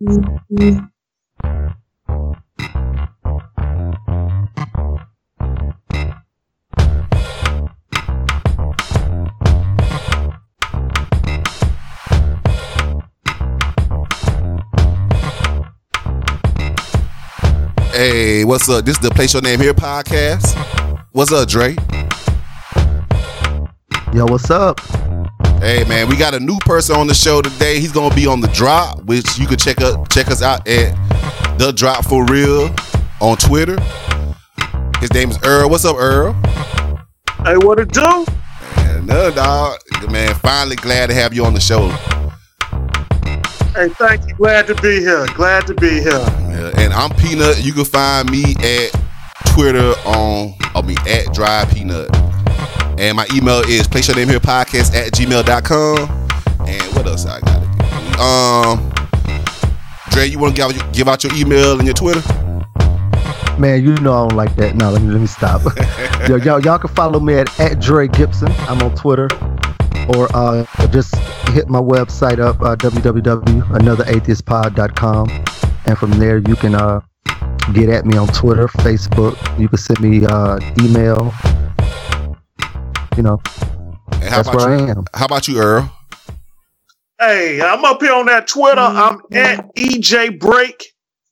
Hey, what's up? This is the Place Your Name Here podcast. What's up, Dre? Yo, what's up? Hey man, we got a new person on the show today. He's gonna be on the drop, which you can check up check us out at the drop for real on Twitter. His name is Earl. What's up, Earl? Hey, what it do? Man, no dog. Man, finally glad to have you on the show. Hey, thank you. Glad to be here. Glad to be here. Yeah, and I'm Peanut. You can find me at Twitter on I mean at Dry Peanut. And my email is place your name here podcast at gmail.com. And what else I got? Um Dre, you wanna give, give out your email and your Twitter? Man, you know I don't like that. No, let me let me stop. Yo, y'all, y'all can follow me at, at Dre Gibson. I'm on Twitter. Or uh, just hit my website up, uh, www.anotheratheistpod.com. And from there, you can uh, get at me on Twitter, Facebook. You can send me uh, email. You know, And how that's about where you? I am. How about you, Earl? Hey, I'm up here on that Twitter. I'm at EJ Break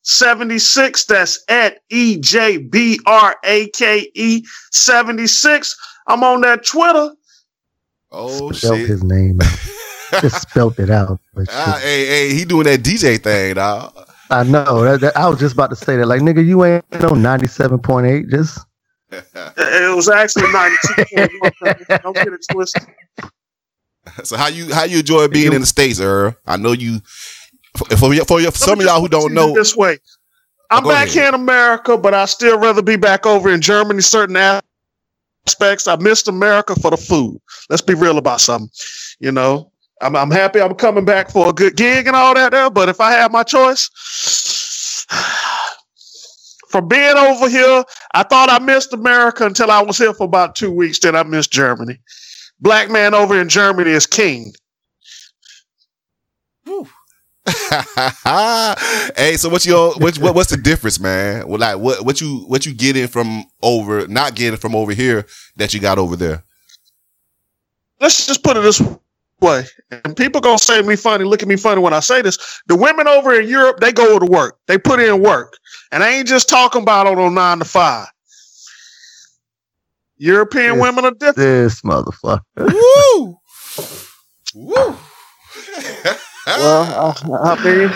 76. That's at E J B R A K E 76. I'm on that Twitter. Oh Spelled shit. his name out. just spelled it out. Ah, hey, hey, he doing that DJ thing, dog. I know. That, that- I was just about to say that. Like, nigga, you ain't on 97.8. Just. It was actually 92. Don't get it twisted. So how you how you enjoy being in the states, Earl? I know you. For, for, for for some of y'all who don't know, this way. Oh, I'm go back ahead. here in America, but I still rather be back over in Germany. Certain aspects, I missed America for the food. Let's be real about something. You know, I'm, I'm happy I'm coming back for a good gig and all that there. But if I had my choice, from being over here, I thought I missed America until I was here for about two weeks. Then I missed Germany. Black man over in Germany is king. hey, so what's your what, what what's the difference, man? Well, like what what you what you getting from over not getting from over here that you got over there? let's just put it this way. And people gonna say me funny, look at me funny when I say this. The women over in Europe, they go to work. They put in work. And I ain't just talking about on a nine to five. European Yes. women are different. This motherfucker. Woo! Woo! Well, I, I mean,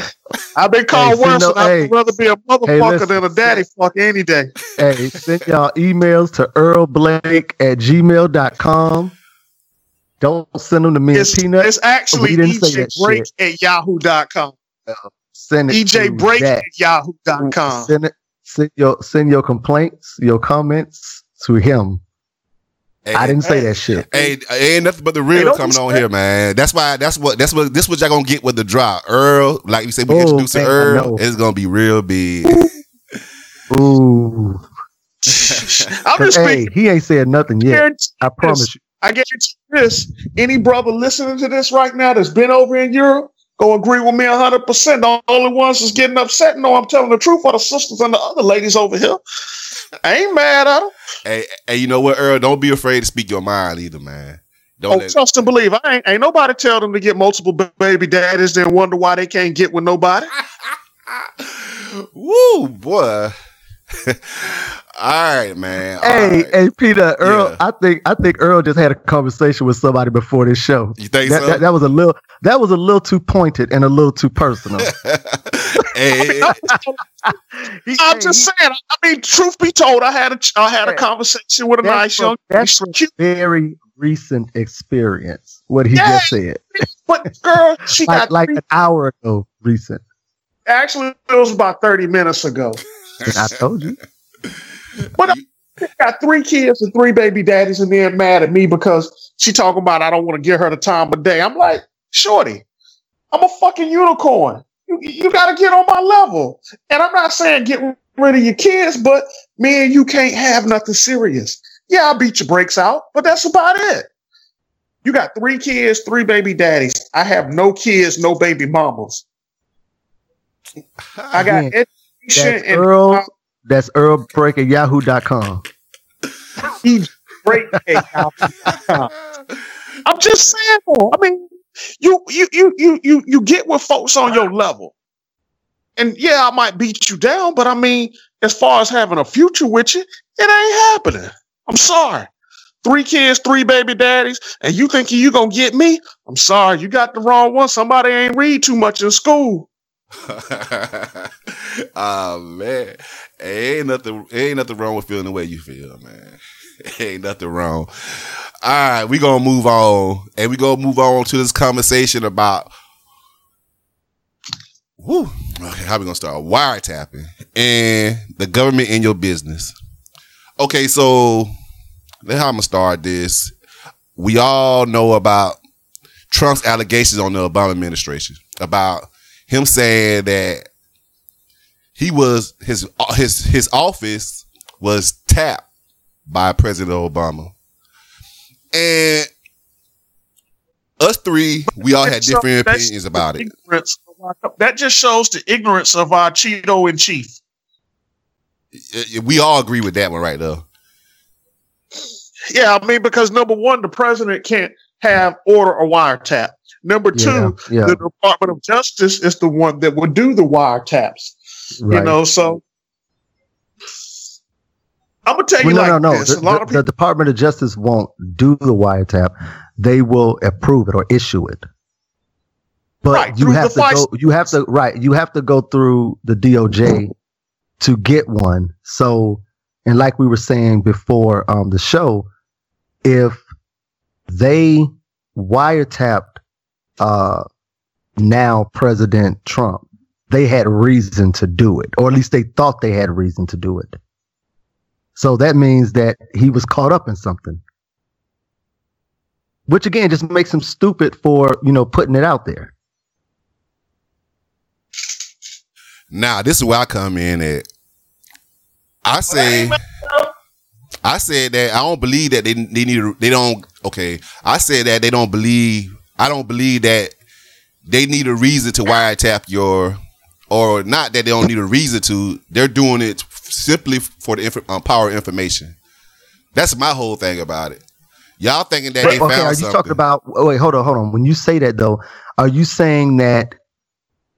I've been called see, worse, no, and I'd hey. rather be a motherfucker listen. than a daddy fuck any day. hey, send y'all emails to earlblake at gmail.com. Don't send them to me It's, and Peanut. it's actually We didn't say EJ that Break at yahoo.com. Send it EJ to Break that. at yahoo.com. Send it. Send your send your complaints, your comments to him. Hey, I didn't say hey. that shit. Hey, ain't nothing but the real don't coming on here, man. That's why. That's what. That's what. This what y'all gonna get with the drop. Earl, like you said, we Oh, introduced man, Earl. It's gonna be real big. Ooh. I'm 'Cause, just hey, speaking. he ain't said nothing yet. I promise you. I guarantee you this. Any brother listening to this right now that's been over in Europe, go agree with me 100%. The only ones that's getting upset, no, I'm telling the truth, are the sisters and the other ladies over here. I ain't mad at them. hey, hey, you know what, Earl? Don't be afraid to speak your mind either, man. Don't Oh, let, trust and believe. I ain't, ain't nobody tell them to get multiple baby daddies, then wonder why they can't get with nobody. Woo, boy. All right, man. All Hey, right. hey, Peter, Earl. Yeah. I think I think Earl just had a conversation with somebody before this show. you think That, so? that, that was a little that was a little too pointed and a little too personal. hey, He- I'm hey, just he- saying. I mean, truth be told, I had a I had a conversation with a that's nice young, that's cute, very recent experience. What he Yeah. just said, but girl, she like got like three- an hour ago, recent. actually it was about thirty minutes ago. I told you. But I got three kids and three baby daddies, and they're mad at me because she talking about I don't want to give her the time of day. I'm like, shorty, I'm a fucking unicorn. You, you got to get on my level. And I'm not saying get rid of your kids, but me and you can't have nothing serious. Yeah, I'll beat your brakes out, but that's about it. You got three kids, three baby daddies. I have no kids, no baby mamas. I got Again, education That's and Earl. That's Earl Break at yahoo.com. he great cake out. I'm just saying. I mean, you you you you you you get with folks on your level, and yeah, I might beat you down, but I mean, as far as having a future with you, it ain't happening. I'm sorry. Three kids, three baby daddies, and you thinking you gonna get me? I'm sorry, you got the wrong one. Somebody ain't read too much in school. Oh man, ain't nothing, ain't nothing wrong with feeling the way you feel, man. Ain't nothing wrong. All right, we gonna move on, and we gonna move on to this conversation about. Whoo. Okay, how we gonna start? Wiretapping and the government in your business. Okay, so that's how I'm gonna start this. We all know about Trump's allegations on the Obama administration about him saying that he was his his his office was tapped by President Obama. And us three, we all had different opinions about it. our- That just shows the ignorance of our Cheeto in chief. We all agree with that one right there. Yeah, I mean, because number one, the president can't have order a wiretap. Number two, yeah, the Department of Justice is the one that would do the wiretaps. right. You know, so I'm gonna tell you Well, no, like no, no. this: The, a lot the- of the Department of Justice won't do the wiretap. They will approve it or issue it. But Right, you have the to go. You have to right. You have to go through the DOJ to get one. So, and like we were saying before um, the show, if they wiretapped uh, now President Trump, they had reason to do it, or at least they thought they had reason to do it. So that means that he was caught up in something. Which again just makes him stupid for, you know, putting it out there. Now, this is where I come in at. I say, I said that I don't believe that they they need they don't okay. I said that they don't believe. I don't believe that they need a reason to wiretap your, or not that they don't need a reason to. They're doing it simply for the inf- um, power of information. That's my whole thing about it. Y'all thinking that they okay, found are you something? talking about oh, wait, hold on, hold on. When you say that though, are you saying that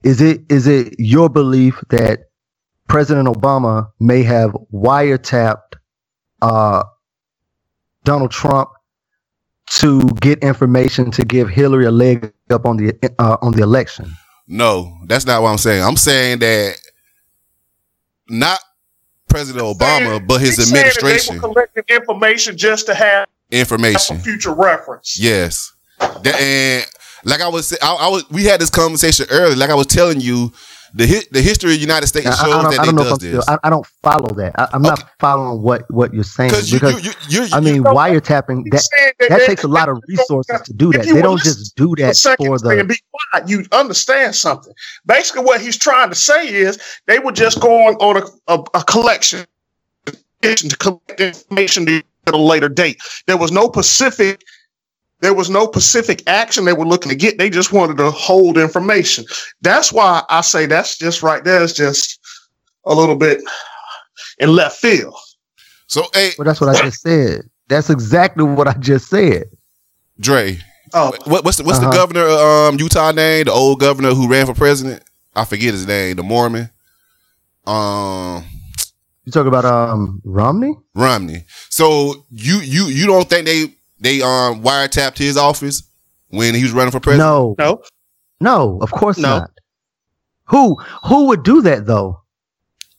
is it is it your belief that President Obama may have wiretapped uh, Donald Trump to get information to give Hillary a leg up on the uh, on the election? No, that's not what I'm saying. I'm saying that not President Obama, but his he's saying that administration They were collecting information just to have information. a future reference. Yes, That- and like I was, I, I was, we had this conversation earlier. Like I was telling you, the hi- the history of the United States I, I shows don't, that I don't they know if I'm does still, this. I, I don't follow that. I, I'm not following what what you're saying Because you, because you, you, you, I mean know, wiretapping He's that saying that takes a lot of resources to do that. They don't just do that for the. be quiet, you understand something. Basically, what he's trying to say is they were just going on a, a, a collection to collect information at a later date. There was no Pacific. There was no Pacific action they were looking to get. They just wanted to hold information. That's why I say that's just right there. It's just a little bit in left field. so hey, Well, that's what I just said. That's exactly what I just said. Dre, Oh, what, what's the what's Uh-huh. the governor of um, Utah name? The old governor who ran for president. I forget his name. The Mormon. Um. You talk about um Romney? Romney. So you you you don't think they they um wiretapped his office when he was running for president? No, no. no, of course No. not. Who who would do that though?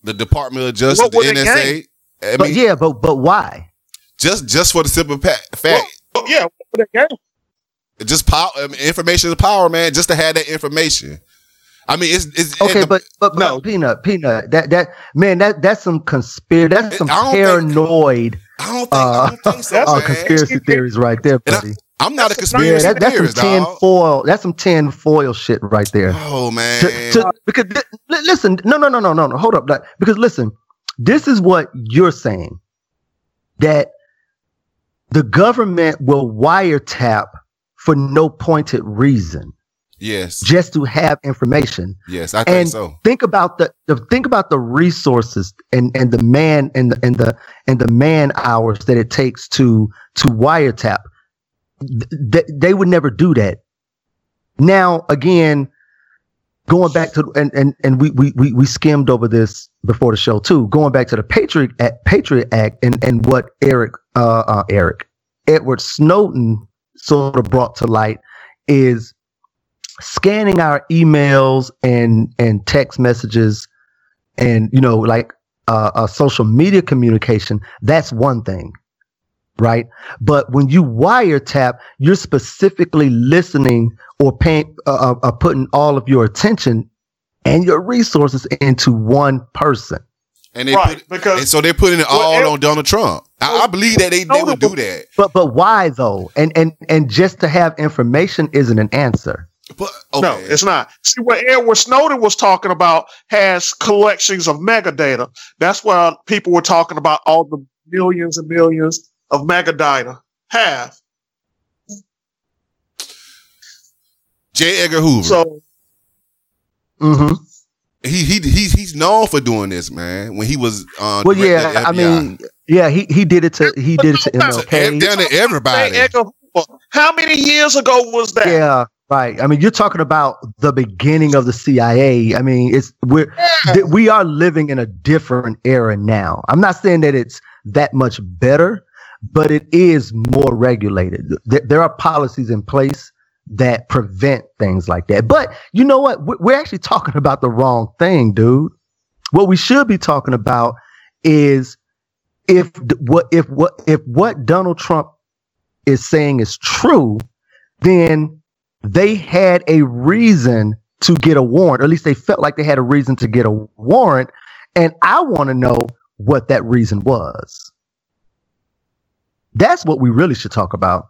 The Department of Justice, What the NSA. I But mean, yeah, but but why? just just for the simple pa- fact, Well, yeah, what would they get? just power. I mean, information is power, man. Just to have that information. I mean, it's it's Okay, the- but but No. no, peanut, peanut. That that man, that that's some conspiracy. That's some I don't think- paranoid I don't think I don't think so, Uh, uh, conspiracy theories right there, And I- buddy. I'm not a That's- Yeah, conspiracy that, that's some tin dog. foil. That's some tin foil shit right there. Oh man, to, to, because li- li- listen, no, no, no, no, no, no. Hold up, like, because listen, this is what you're saying that the government will wiretap for no pointed reason. Yes. just to have information. Yes, I think and so. think about the, the think about the resources and and the man and the and the and the man hours that it takes to to wiretap. Th- th- they would never do that. Now again, going back to and and and we we we, we skimmed over this before the show too. Going back to the Patriot Act, Patriot Act and and what Eric uh, uh Eric Edward Snowden sort of brought to light is scanning our emails and and text messages and you know like uh, uh social media communication that's one thing right? But when you wiretap you're specifically listening or paying uh, uh, uh, putting all of your attention and your resources into one person. And they right, put, because and so they're putting it all it- on Donald Trump. I, I believe that they, they would do that. but but why though? And and and just to have information isn't an answer But okay. No, it's not. See, what Edward Snowden was talking about has collections of metadata. That's why people were talking about all the millions and millions of metadata have. J. Edgar Hoover. So, mm-hmm. he he he's he's known for doing this, man. When he was uh well director yeah of i mean yeah he he did it to he did it to mlk ev- down to everybody. J. Edgar Hoover, how many years ago was that? Yeah, right. I mean, you're talking about the beginning of the CIA. I mean, it's we're th- we are living in a different era now. I'm not saying that it's that much better, but it is more regulated. Th- there are policies in place that prevent things like that. But you know what? We- We're actually talking about the wrong thing, dude. What we should be talking about is if what if what if what Donald Trump is saying is true, then they had a reason to get a warrant, or at least they felt like they had a reason to get a warrant. And I want to know what that reason was. That's what we really should talk about.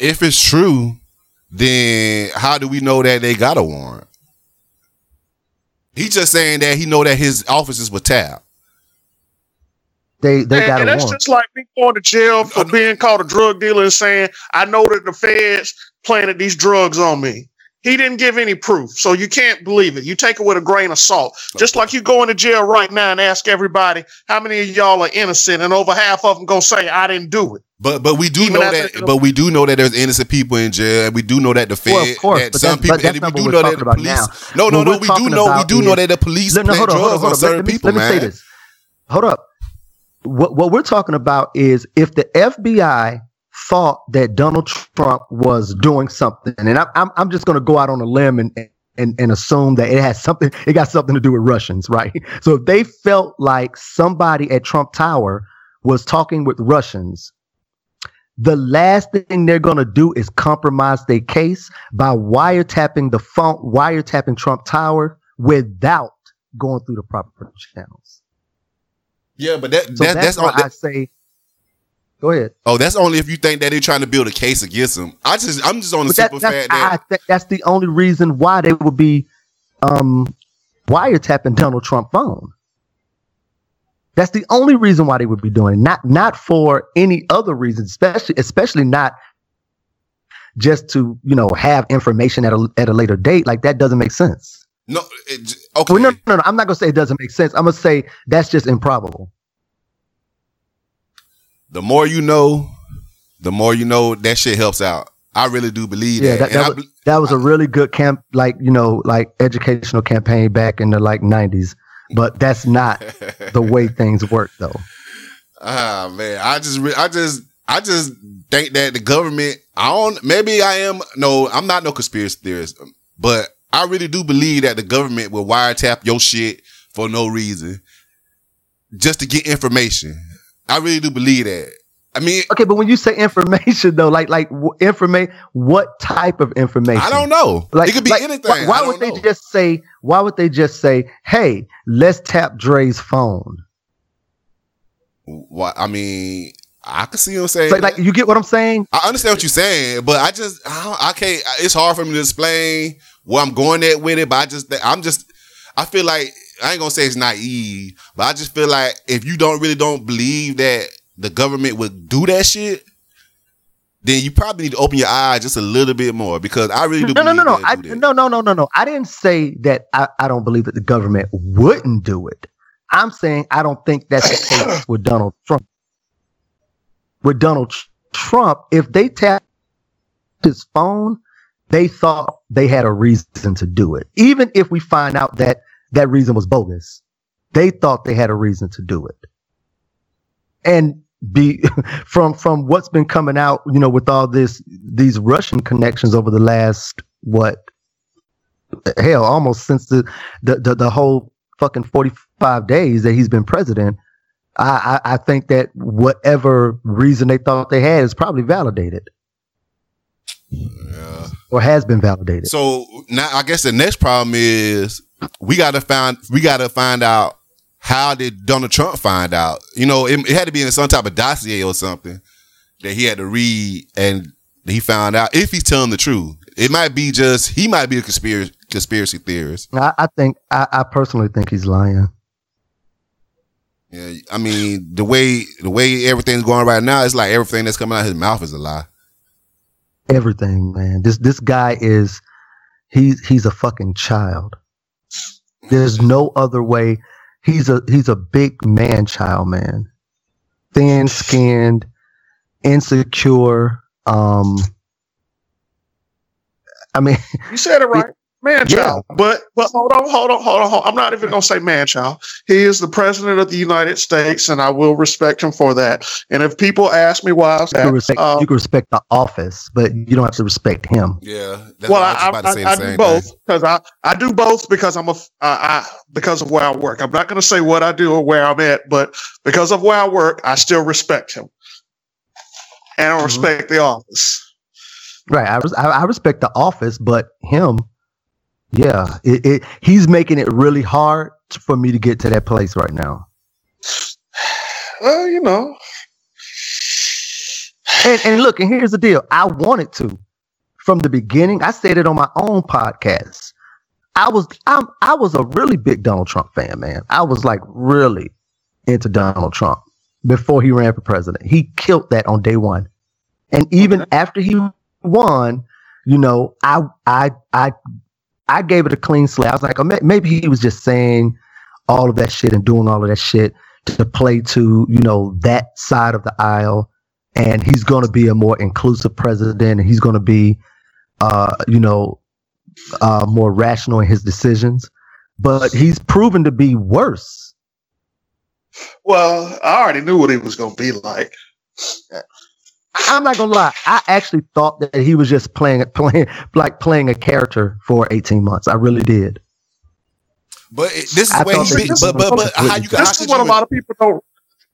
if it's true, then how do we know that they got a warrant? He's just saying that he know that his offices were tapped. They they and, got and a that's warrant. just like me going to jail for being called a drug dealer and saying, I know that the feds planted these drugs on me. He didn't give any proof. So you can't believe it. You take it with a grain of salt. Just like you go into jail right now and ask everybody how many of y'all are innocent, and over half of them gonna say, I didn't do it. But but we do Even know that but we do know that there's innocent people in jail. and We do know that the Fed Well, of course, that but some that's- people but that's and not we what do we're know that talking the about police. now. No, no, no. we're do know we do know that the police No, no, hold on, hold drugs on, on hold on. certain Let me, people, let me man. say this. Hold up. What what we're talking about is if the FBI thought that Donald Trump was doing something, and I'm I'm, I'm just going to go out on a limb and, and and assume that it has something, it got something to do with Russians, right? So if they felt like somebody at Trump Tower was talking with Russians, the last thing they're going to do is compromise their case by wiretapping the phone, wiretapping Trump Tower without going through the proper channels. Yeah, but that, So that that's, that's why on, I say, go ahead. oh, that's only if you think that they're trying to build a case against him. I just I'm just on the that, simple fact that I, that, that's the only reason why they would be um, wiretapping Donald Trump phone. That's the only reason why they would be doing it, not not for any other reason, especially especially not just to you know have information at a at a later date. Like that doesn't make sense. no, it, okay. Well, no, no, no. I'm not gonna say it doesn't make sense. I'm gonna say that's just improbable. The more you know, the more you know that shit helps out. I really do believe Yeah, that. that, that, was, that was a really good camp, like you know, like educational campaign back in the like '90s. But that's not the way things work, though. ah man, I just re- I just I just think that the government. I don't. Maybe I am. No, I'm not no conspiracy theorist, but I really do believe that the government will wiretap your shit for no reason, just to get information. I really do believe that. I mean, Okay, but when you say information, though, like like w- information, what type of information? I don't know. Like it could be like, anything. Why, why would don't they just say? Why would they just say, "Hey, let's tap Dre's phone"? Why? I mean, I can see him saying. Like, like you get what I'm saying? I understand what you're saying, but I just I, I can't. It's hard for me to explain where I'm going at with it. But I just I'm just I feel like I ain't gonna say it's naive, but I just feel like if you don't really don't believe that the government would do that shit, then you probably need to open your eyes just a little bit more because I really do. No, no, no, no. I, no, no, no, no, no. I didn't say that I, I don't believe that the government wouldn't do it. I'm saying I don't think that's the case with Donald Trump. With Donald Trump, if they tapped his phone, they thought they had a reason to do it. Even if we find out that that reason was bogus, they thought they had a reason to do it. And be from from what's been coming out, you know, with all this these Russian connections over the last what hell, almost since the the the, the whole fucking forty five days that he's been president. I, I I think that whatever reason they thought they had is probably validated Yeah. or has been validated. So now I guess the next problem is we gotta find we gotta find out how did Donald Trump find out? You know, it, it had to be in some type of dossier or something that he had to read and he found out if he's telling the truth. It might be just he might be a conspiracy conspiracy theorist. I, I think I, I personally think he's lying. Yeah, I mean the way the way everything's going right now, it's like everything that's coming out of his mouth is a lie. Everything, man. This this guy is he's he's a fucking child. There's no other way. He's a he's a big man child, man. Thin skinned, insecure. Um I mean, You said it right. Man Yeah. child. But but hold on, hold on, hold on, hold on. I'm not even gonna say man child. He is the president of the United States, and I will respect him for that. And if people ask me why I you said can respect um, you can respect the office, but you don't have to respect him. Yeah, that's well, I, I about I, to say. I, I do same both because I, I do both because I'm a f- I, I because of where I work. I'm not going to say what I do or where I'm at, but because of where I work, I still respect him, and I Mhm. respect the office. Right. I, res- I, I respect the office, but him, yeah, it, it he's making it really hard for me to get to that place right now. Well, you know, And, and look, and here's the deal. I wanted to from the beginning. I said it on my own podcast. I was I'm I was a really big Donald Trump fan, man. I was like really into Donald Trump before he ran for president. He killed that on day one. And even after he won, you know, I I I I gave it a clean slate. I was like, oh, maybe he was just saying all of that shit and doing all of that shit to play to, you know, that side of the aisle. And he's going to be a more inclusive president and he's going to be, uh, you know, uh, more rational in his decisions. But he's proven to be worse. well, I already knew what he was going to be like. I'm not gonna lie. I actually thought that he was just playing, playing like playing a character for 18 months. I really did. But it, this is I where he that be, but but but how you how This is what a lot of people don't.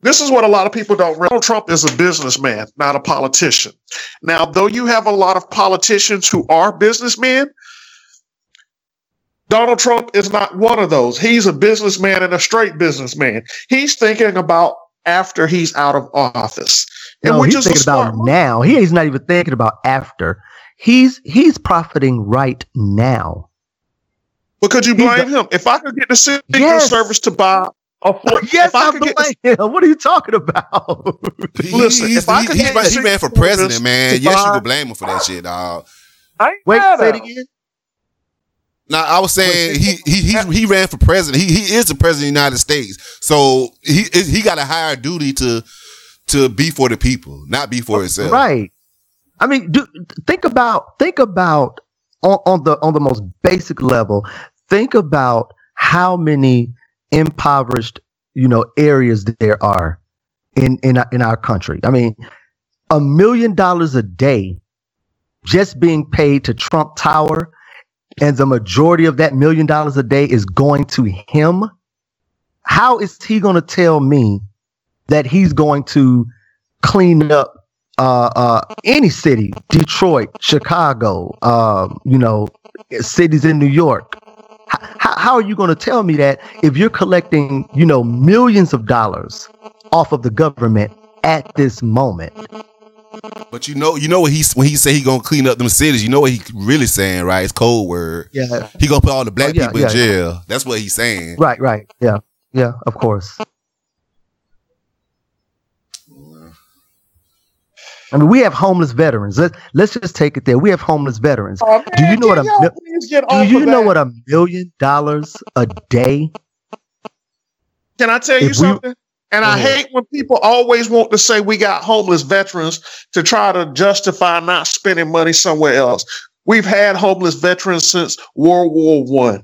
This is what a lot of people don't. realize. Donald Trump is a businessman, not a politician. Now, though you have a lot of politicians who are businessmen, Donald Trump is not one of those. He's a businessman and a straight businessman. He's thinking about after he's out of office, and No, which he's is thinking about move. now. He is not even thinking about after. He's he's profiting right now. But could you He's blame him? If I could get the Secret Yes. Service to buy a full, yes, if I I could get the blame him. What are you talking about? Listen, he's- if I could he get ran- the he ran for president, man. to Yes, you could blame him for that shit, dog. I ain't Wait, say it again. Now I was saying he he he, he ran for president. He he is the president of the United States. So he he got a higher duty to to be for the people, not be for himself. Right. I mean, do, think about think about on, on the on the most basic level. Think about how many impoverished you know areas there are in in in our country. I mean, a million dollars a day just being paid to Trump Tower, and the majority of that million dollars a day is going to him. How is he going to tell me that he's going to clean up uh, uh, any city, Detroit, Chicago, um, you know, cities in New York. H- how, how are you going to tell me that if you're collecting, you know, millions of dollars off of the government at this moment? But you know, you know what he's when he say he gonna clean up them cities. You know what he really saying, right? It's code word. Yeah. He gonna put all the black Oh, yeah, people yeah. in jail. That's what he's saying. Right, right. Yeah. Yeah, of course. I mean, we have homeless veterans. Let's let's just take it there. We have homeless veterans. Oh, Do you know what a y'all mil- please get Do you know that? what a million dollars a day? Can I tell you we- something? And I hate when people always want to say we got homeless veterans to try to justify not spending money somewhere else. We've had homeless veterans since World War One.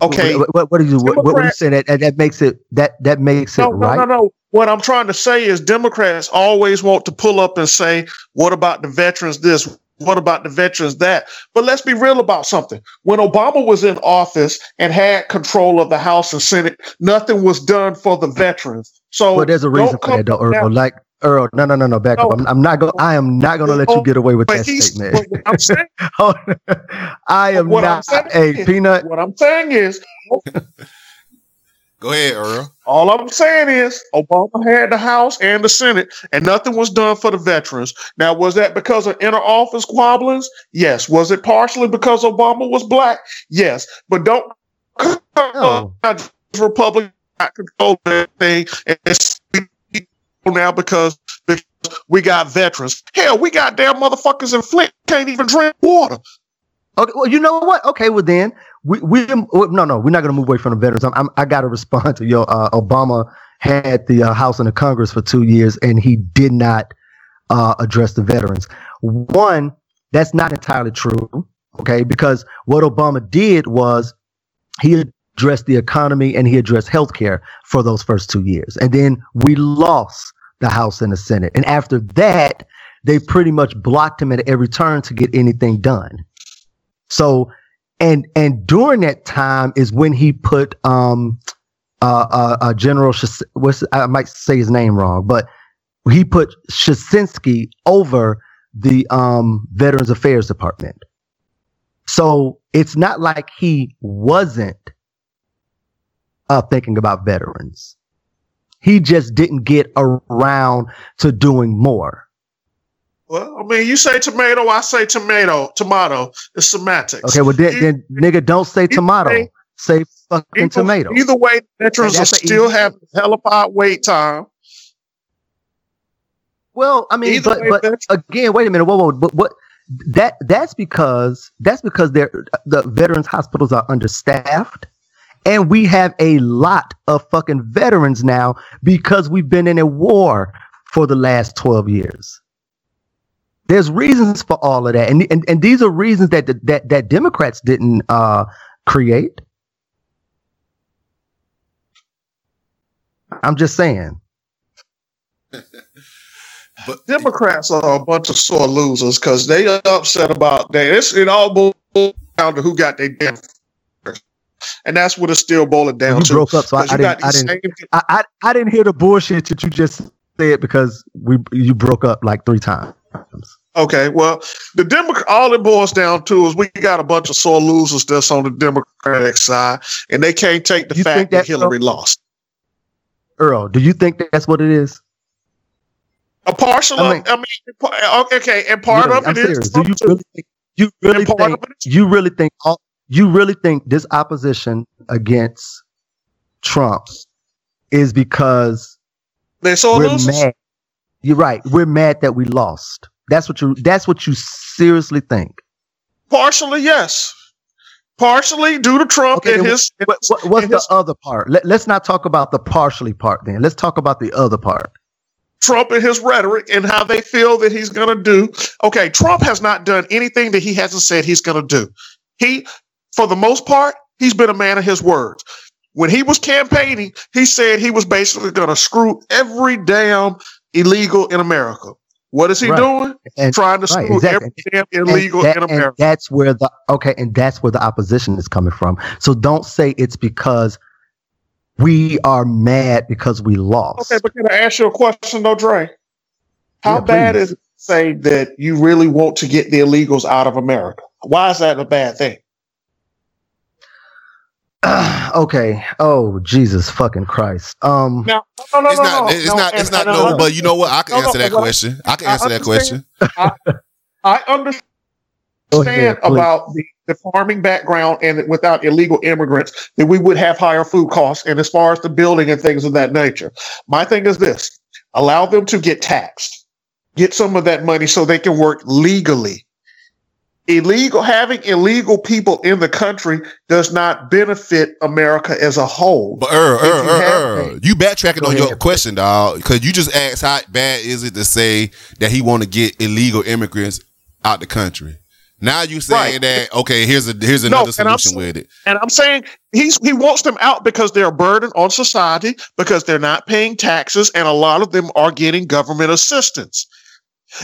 Okay. What, what, what do you what, what do you Democrat- say that, that makes it that that makes it No, right? no, no, no. What I'm trying to say is Democrats always want to pull up and say, what about the veterans this? What about the veterans that? But let's be real about something. When Obama was in office and had control of the House and Senate, nothing was done for the veterans. So But there's a reason for that, though, Earl. Like Earl, no, no, no, no, back No. up. I'm, I'm not going. I am not going to let you oh, get away with But that statement. I'm saying, oh, I am What not. saying Hey, is- Peanut. what I'm saying is, Go ahead, Earl. all I'm saying is Obama had the House and the Senate, and nothing was done for the veterans. Now, was that because of inner office squabblings? Yes. Was it partially because Obama was black? Yes. But don't No. Republicans not control that thing and it's now because, because we got veterans. Hell, we got damn motherfuckers in Flint can't even drink water. Okay, well, you know what? Okay, well then we we no no we're not going to move away from the veterans. I'm, I'm I got to respond to your uh, Obama had the uh, House and the Congress for two years and he did not uh, address the veterans. One, that's not entirely true. Okay, because what Obama did was he addressed the economy and he addressed healthcare for those first two years, and then we lost the House and the Senate, and after that they pretty much blocked him at every turn to get anything done. So, and and during that time is when he put um uh uh, uh General Shas- what's I might say his name wrong, but he put Shasinski over the um Veterans Affairs Department. So it's not like he wasn't uh thinking about veterans. He just didn't get around to doing more. Well, I mean, you say tomato, I say tomato. Tomato. is semantics. Okay, well then, then nigga, don't say tomato. way- Say fucking Either- tomato. Either way, veterans will still easy- have hellified wait time. Well, I mean, Either but way, but again, wait a minute. Whoa, whoa, but what? That that's because that's because they're the veterans hospitals are understaffed, and we have a lot of fucking veterans now because we've been in a war for the last twelve years. There's reasons for all of that, and and, and these are reasons that that that Democrats didn't uh, create. I'm just saying. But Democrats are a bunch of sore losers because they are upset about that. It's, it all boils down to who got their damn. And that's what it's still boiling down you to. broke up, so I, 'Cause I you didn't. I didn't. I, I I didn't hear the bullshit that you just said because we you broke up like three times. Okay, well, the Democrat, all it boils down to is we got a bunch of sore losers that's on the Democratic side, and they can't take the You fact that Hillary lost. Earl, do you think that's what it is? A partial, I mean- I mean, okay, and part Really, of I'm it is. Do you really think you really think of it is you really think all, you really think this opposition against Trump is because they're sore losers. mad? You're right. We're mad that we lost. That's what you. That's what you seriously think. Partially, yes. Partially due to Trump Okay, and his. What, what- what's the his- other part? Let, let's not talk about the partially part. Then let's talk about the other part. Trump and his rhetoric and how they feel that he's going to do. Okay, Trump has not done anything that he hasn't said he's going to do. He, for the most part, he's been a man of his words. When he was campaigning, he said he was basically going to screw every damn illegal in America. What is he Right. doing? And Trying to right, screw exactly. every damn illegal that- in and America. that's where the okay, and that's where the opposition is coming from. So don't say it's because we are mad because we lost. Okay, but can I ask you a question though, Dre? How Yeah, bad is it to say that you really want to get the illegals out of America? Why is that a bad thing? okay. Oh Jesus fucking Christ. Um. Now, no, no, it's no, not. no, It's no, not. and- It's not. and No, I- but you know what? I can No, no, answer that question. I can I answer that question. I understand Go ahead, please. about the, the farming background and that without illegal immigrants, that we would have higher food costs. And as far as the building and things of that nature, my thing is this: allow them to get taxed. get some of that money so they can work legally. Illegal having illegal people in the country does not benefit America as a whole. But er, er, you er, er, you backtracking on your question, dog, because you just asked how bad is it to say that he want to get illegal immigrants out the country. Now you saying Right. that okay, here's a here's No, another I'm solution with it. And I'm saying he's he wants them out because they're a burden on society because they're not paying taxes and a lot of them are getting government assistance.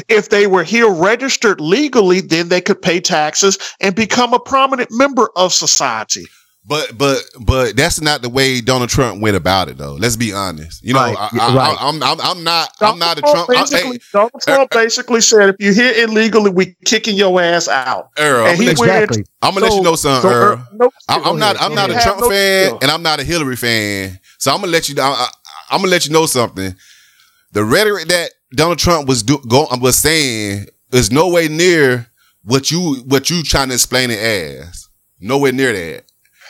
If they were here registered legally, then they could pay taxes and become a prominent member of society. But but but that's not the way Donald Trump went about it though. Let's be honest. You know, Right, I, I, right. I, am I'm I'm not I'm not a Trump. I, basically, hey, Donald Trump basically said, if you're here illegally, we kicking your ass out. Earl, And I'm he let went- Exactly. I'm gonna let you know something, So, Earl. no, I'm, I'm not. I'm not a Trump no fan, skill. and I'm not a Hillary fan. So I'm gonna let you. I, I, I'm gonna let you know something. The rhetoric that Donald Trump was do, go, was saying is no way near what you what you trying to explain it as. Nowhere near that.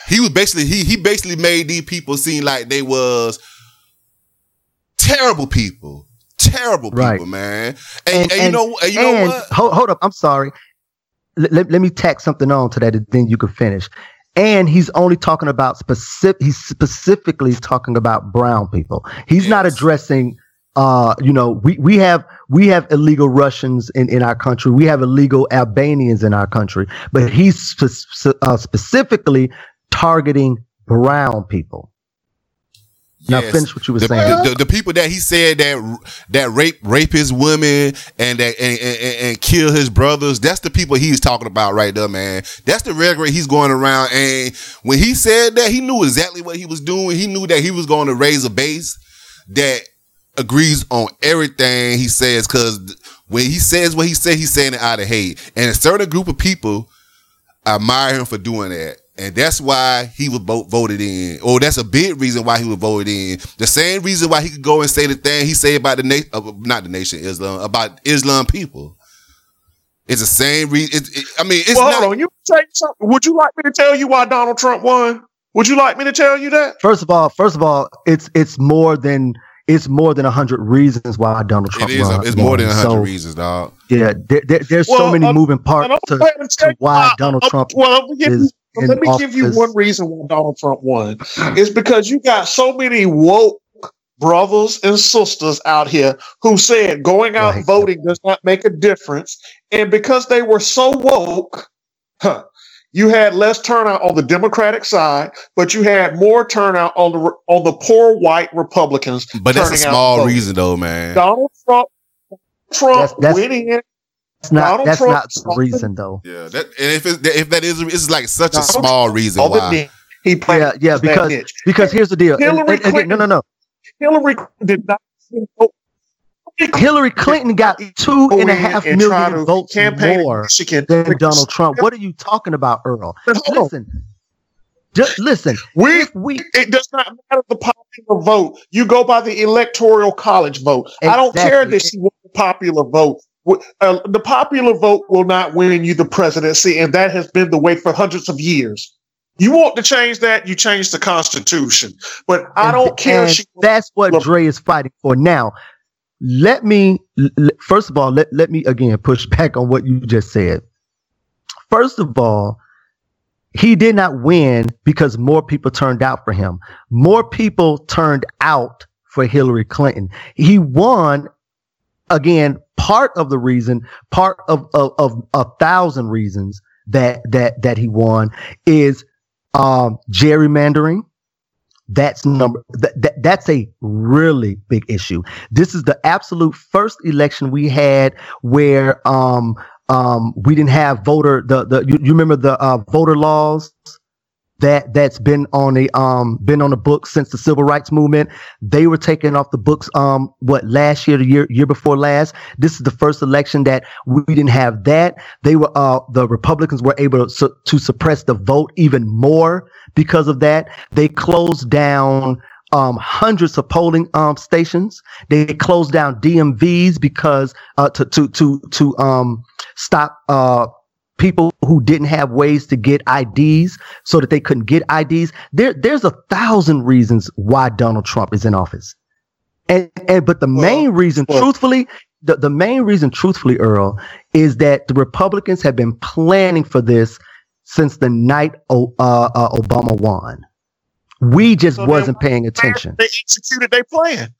He was basically he he basically made these people seem like they was terrible people, terrible people, Right. man. And, and, you know, and you know and what? Hold, hold up. I'm sorry. Let, let, let me tack something on to that, and then you can finish. And he's only talking about specific. He's specifically talking about brown people. He's not addressing. Uh, you know, we we have we have illegal Russians in in our country. We have illegal Albanians in our country. But he's spe- uh, specifically targeting brown people. Now Yes. finish what you were the, saying. the, the, the people that he said that that rape rape his women and that and, and, and- kill his brothers that's the people he's talking about right there man that's the rhetoric he's going around and when he said that he knew exactly what he was doing he knew that he was going to raise a base that agrees on everything he says because when he says what he said he's saying it out of hate and a certain group of people admire him for doing that. And that's why he was vote, voted in. Or that's a big reason why he was voted in. The same reason why he could go and say the thing he said about the nation, uh, not the nation Islam, about Islam people. It's the same reason. It, it, I mean, it's well, not. hold on. You say something. Would you like me to tell you why Donald Trump won? Would you like me to tell you that? First of all, first of all, it's it's more than it's more than a hundred reasons why Donald Trump is. won. It's more than a hundred So, reasons, dog. Yeah, there, there, there's so Well, many um, moving parts I'm to, going to tell to you why Donald uh, Trump Well, let me give you, is let me give you one reason why Donald Trump won. It's because you got so many woke brothers and sisters out here who said going out Right. voting does not make a difference, and because they were so woke, huh, you had less turnout on the Democratic side, but you had more turnout on the on the poor white Republicans. But that's a small reason, though, man. Donald Trump, Trump That's- that's- winning it. That's not Donald that's Trump not the started- reason though. Yeah, that and if it, if that is, it's like such a Donald small reason why. than he played Yeah, yeah, that because niche. because here's the deal. And- Hillary and again, no, no, no. Hillary did not vote. Hillary Clinton got two and a half and million votes campaign more Michigan than Donald Trump. What are you talking about, Earl? But hold on. Listen, just listen. We we it does not matter the popular vote. You go by the electoral college vote. I don't care that she won the popular vote. Uh, the popular vote will not win you the presidency, and that has been the way for hundreds of years. You want to change that, you change the Constitution. But I And- don't care. that's what Dre is fighting for. Now, let me first of all let, let me again push back on what you just said. First of all, he did not win because more people turned out for him. More people turned out for Hillary Clinton. He won again. Part of the reason, part of of, of a thousand reasons that that that he won is um, gerrymandering. That's number that, that that's a really big issue. This is the absolute first election we had where um um we didn't have voter the the you, you remember the uh, voter laws that that's been on the um been on the books since the civil rights movement. They were taken off the books um what last year the year year before last. This is the first election that we didn't have that. They were uh the Republicans were able to, su- to suppress the vote even more because of that. They closed down um, hundreds of polling um, stations. They closed down DMVs because uh, to to to to um, stop uh, people who didn't have ways to get IDs so that they couldn't get IDs. There there's a thousand reasons why Donald Trump is in office. And, and but the Well, main reason, well- truthfully, the, the main reason, truthfully, Earl, is that the Republicans have been planning for this since the night o- uh, uh, Obama won. We just So wasn't paying attention. They executed their plan.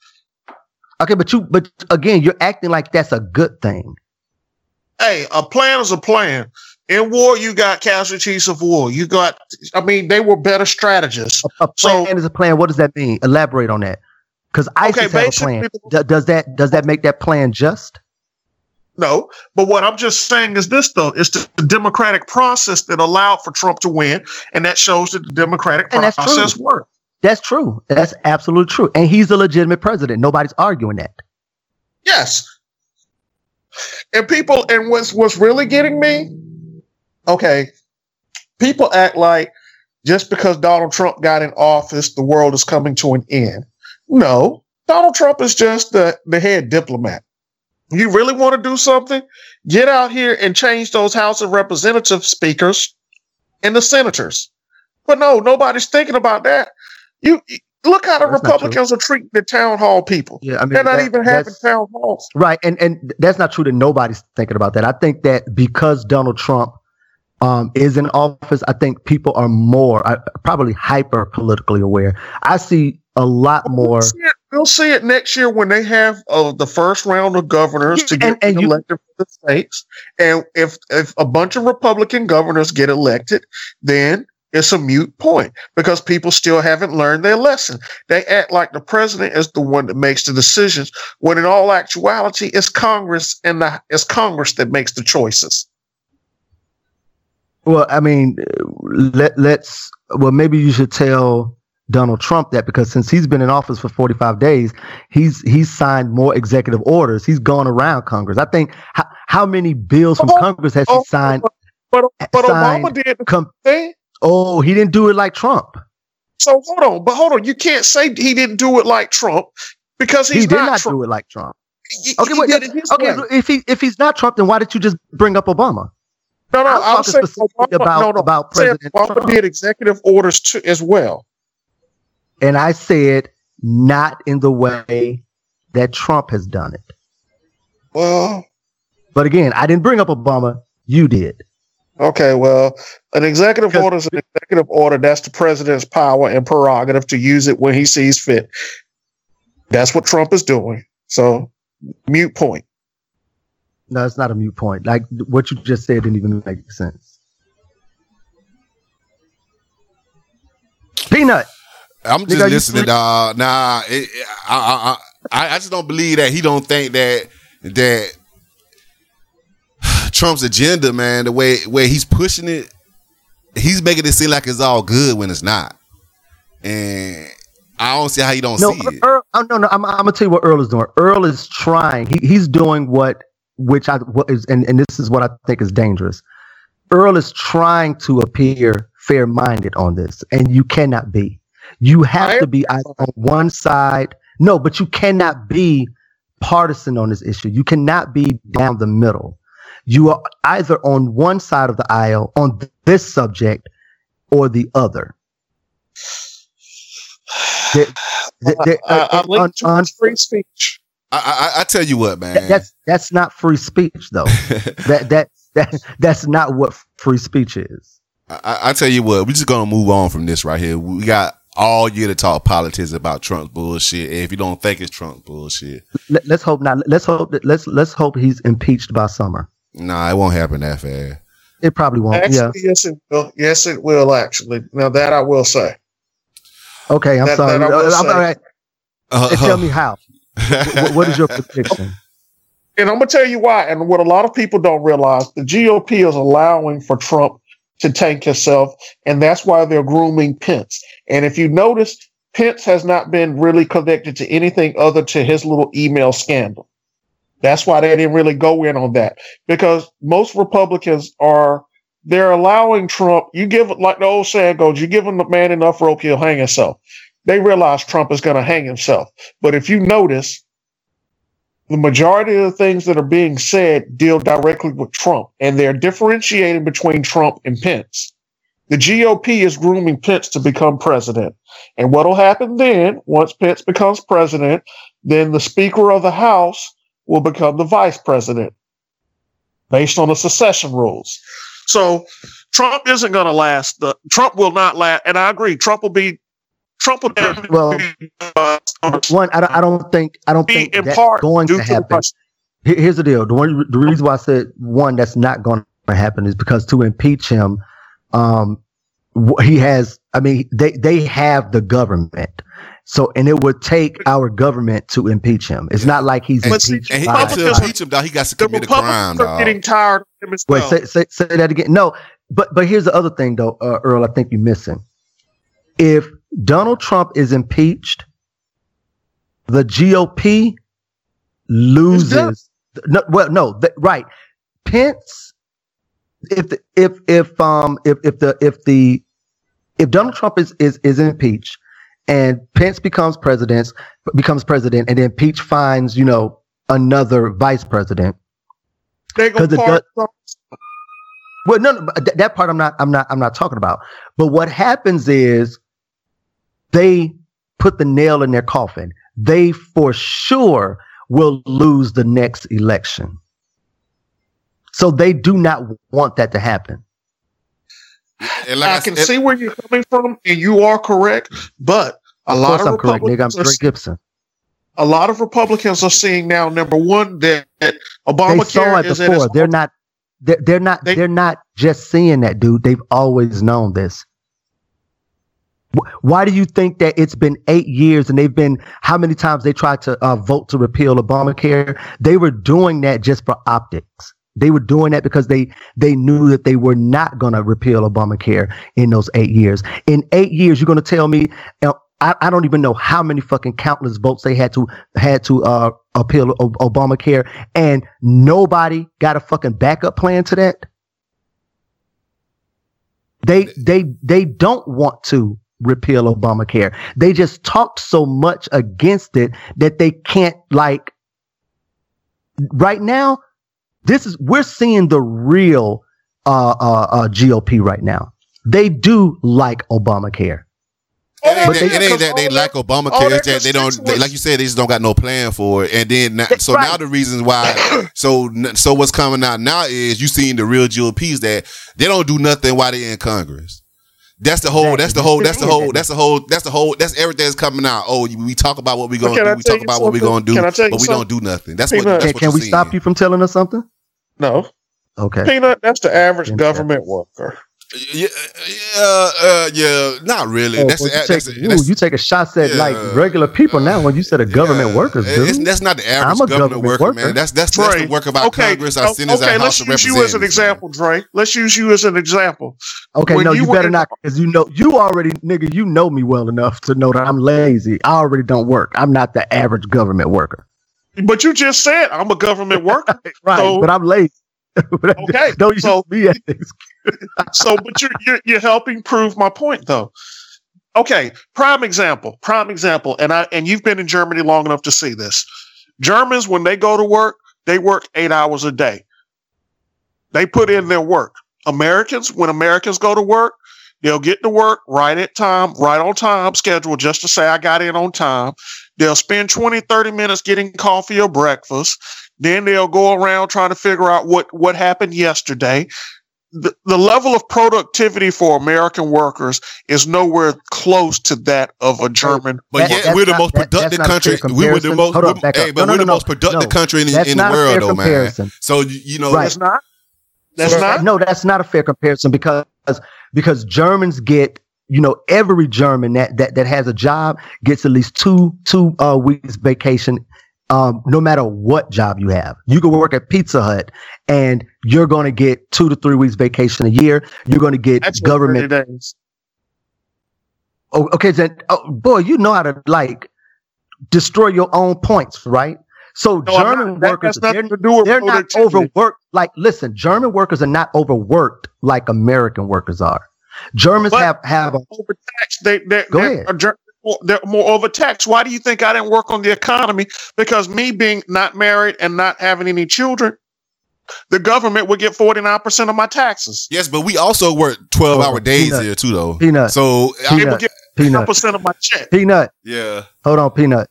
Okay, but you, but again, you're acting like that's a good thing. Hey, a plan is a plan. In war, you got casualties of war. You got, I mean, they were better strategists. A, a So- is a plan. What does that mean? Elaborate on that. Because ISIS have a plan. Do- does that does that make that plan just? No, but what I'm just saying is this, though, it's the democratic process that allowed for Trump to win, and that shows that the democratic And process worked. That's true. That's absolutely true. And he's a legitimate president. Nobody's arguing that. Yes. And people, and what's what's really getting me? Okay, people act like just because Donald Trump got in office, the world is coming to an end. No, Donald Trump is just the, the head diplomat. You really want to do something? Get out here and change those House of Representative speakers and the senators. But no, nobody's thinking about that. You look how the That's. Republicans are treating the town hall people. Yeah, I mean They're not that- even having town halls. Right, and and that's not true that nobody's thinking about that. I think that because Donald Trump um, is in office, I think people are more uh, probably hyper politically aware. I see a lot more. We'll see it, we'll see it next year when they have uh, the first round of governors Yeah, to get and- and you- elected for the states. And if if a bunch of Republican governors get elected, then it's a mute point because people still haven't learned their lesson. They act like the president is the one that makes the decisions, when in all actuality, it's Congress and the it's Congress that makes the choices. Well, I mean, let let's. Well, maybe you should tell Donald Trump that because since he's been in office for 45 days, he's he's signed more executive orders. He's gone around Congress. I think how, how many bills from Oh, Congress has oh, he signed? But but signed Obama did Com- thing. oh, he didn't do it like Trump. So hold on, but hold on. You can't say he didn't do it like Trump because he's he did not, not Trump. do it like Trump. He- Okay, he wait, did it his okay. way. If he if he's not Trump, then why did you just bring up Obama? No, no, I'm I'm, saying Obama, about no, no, about President Obama Trump. did executive orders too as well. And I said not in the way that Trump has done it. Well, But again, I didn't bring up Obama. You did. okay, well, an executive order is an executive order. That's the president's power and prerogative to use it when he sees fit. That's what Trump is doing. So, mute point. No, it's not a mute point. Like what you just said didn't even make sense. Peanut. I'm just Nigga, listening, dog. Nah, it, I, I, I, I just don't believe that he don't think that that Trump's agenda, man, the way way he's pushing it, he's making it seem like it's all good when it's not, and I don't see how you don't No, see it. Earl, oh, no, no. I'm, I'm gonna tell you what Earl is doing. Earl is trying. He, he's doing what, which I what is, and, and this is what I think is dangerous. Earl is trying to appear fair-minded on this, and you cannot be. You have I to be either on one side. No, but you cannot be partisan on this issue. You cannot be down the middle. You are either on one side of the aisle on this subject or the other. I, I uh, link un- to un- free speech. I, I, I tell you what, man. that- that's that's not free speech though. that that that that's not what free speech is. I, I tell you what, we're just gonna move on from this right here. We got all year to talk politics about Trump's bullshit. If you don't think it's Trump's bullshit, Let, us hope not. Let's hope that let's let's hope he's impeached by summer. nah, it won't happen that fast. It probably won't. Actually, yeah. yes, it will. Yes, it will. Actually, now that I will say. Okay. I'm that- sorry. that I will Uh, I'm- say. all right. Uh, tell me how. What- what is your prediction? And I'm gonna tell you why. And what a lot of people don't realize, the GOP is allowing for Trump to tank himself, and that's why they're grooming Pence. And if you notice, Pence has not been really connected to anything other to his little email scandal. That's why they didn't really go in on that because most Republicans are they're allowing Trump. You give like the old saying goes, you give him the man enough rope, he'll hang himself. They realize Trump is going to hang himself. But if you notice, the majority of the things that are being said deal directly with Trump, and they're differentiating between Trump and Pence. The GOP is grooming Pence to become president. And what'll happen then, once Pence becomes president, then the Speaker of the House will become the vice president based on the secession rules. So Trump isn't going to last. The Trump will not last, and I agree. Trump will be Trump will well, uh, one. I don't, I don't think I don't think in that's going to happen. Here's the deal. The one the reason why I said one that's not going to happen is because to impeach him, um, he has. I mean, they they have the government. So, and it would take our government to impeach him. It's not like he's and, impeached. And he, to impeach him, dog, he got to commit a crime, dog. getting tired of him as well. Wait, say, say, say that again. No, but but here's the other thing, though, uh, Earl. I think you're missing. If Donald Trump is impeached, the GOP loses. No, well, no, right. Pence, if the, if if um if if the if the if Donald Trump is is is impeached and Pence becomes president becomes president and then Pence finds you know another vice president. They go part, well, no, no that part I'm not I'm not I'm not talking about. But what happens is they put the nail in their coffin. They for sure will lose the next election. So they do not want that to happen. Like I, I can see where you're coming from, and you are correct. But a of lot of I'm correct, nigga. I'm Trey Gibson. A lot of Republicans are seeing now. Number one, that, that Obamacare they saw it before. They're not. They're, they're not. They, they're not just seeing that, dude. They've always known this. Why do you think that it's been eight years and they've been how many times they tried to uh, vote to repeal Obamacare? They were doing that just for optics. They were doing that because they they knew that they were not going to repeal Obamacare in those eight years. In eight years, you're going to tell me uh, I, I, don't even know how many fucking countless votes they had to had to uh, appeal o- Obamacare, and nobody got a fucking backup plan to that. They they they don't want to repeal Obamacare. They just talked so much against it that they can't like right now. This is we're seeing the real uh, uh, uh, GOP right now. They do like Obamacare. It ain't, that, it ain't that they lack Obamacare. It's that they don't, they, like you said, they just don't got no plan for it. And then, so right. now the reasons why, so so what's coming out now is you seeing the real GOPs that they don't do nothing while they're in Congress. That's the whole. That's the whole. That's the whole. That's the whole. That's the whole. That's everything that's coming out. Oh, we talk about what we're gonna do. We talk about what we're gonna do, but we don't do nothing. That's what. That's can, what can we stop you from telling us something? No. Okay. Peanut. That's the average government worker. Yeah, uh, uh, yeah, not really. Oh, that's, well, you, take, that's, that's, you take a shot at yeah, like regular people now when you said a government yeah, workers. Dude. that's not the average government, government worker, worker, man. That's that's, Dre, that's the work of our okay, Congress, our senators, okay, our House of Representatives. Let's use you as an example, Dre. Let's use you as an example. Okay, when no, you, you better not, because you know you already, nigga, you know me well enough to know that I'm lazy. I already don't work. I'm not the average government worker. But you just said I'm a government worker, right? So, but I'm lazy. okay, don't so, use me as so, but you're, you're you're helping prove my point, though. Okay, prime example, prime example, and I and you've been in Germany long enough to see this. Germans, when they go to work, they work eight hours a day. They put in their work. Americans, when Americans go to work, they'll get to work right at time, right on time schedule, just to say I got in on time. They'll spend 20, 30 minutes getting coffee or breakfast. Then they'll go around trying to figure out what, what happened yesterday the, the level of productivity for American workers is nowhere close to that of a German. But yet we're the most productive country. We were the most. On, hey, but no, no, we're the no, most productive country in, in the world, though, comparison. man. So you know, right. that's not. That's so, not. No, that's not a fair comparison because because Germans get you know every German that that that has a job gets at least two two uh, weeks vacation um, no matter what job you have. You can work at Pizza Hut and you're going to get two to three weeks vacation a year. You're going to get That's government. Oh, okay. Then, oh, boy, you know how to like destroy your own points, right? So no, German not, workers, they're, they're not overworked. Like, listen, German workers are not overworked like American workers are. Germans but have have a, overtaxed. They, they, go ahead they're more overtaxed. Why do you think I didn't work on the economy? Because me being not married and not having any children, the government would get 49% of my taxes. Yes, but we also work 12 hour days peanut. here too, though. Peanut. So peanut. I would get peanut. percent of my check. Peanut. Yeah. Hold on, Peanut.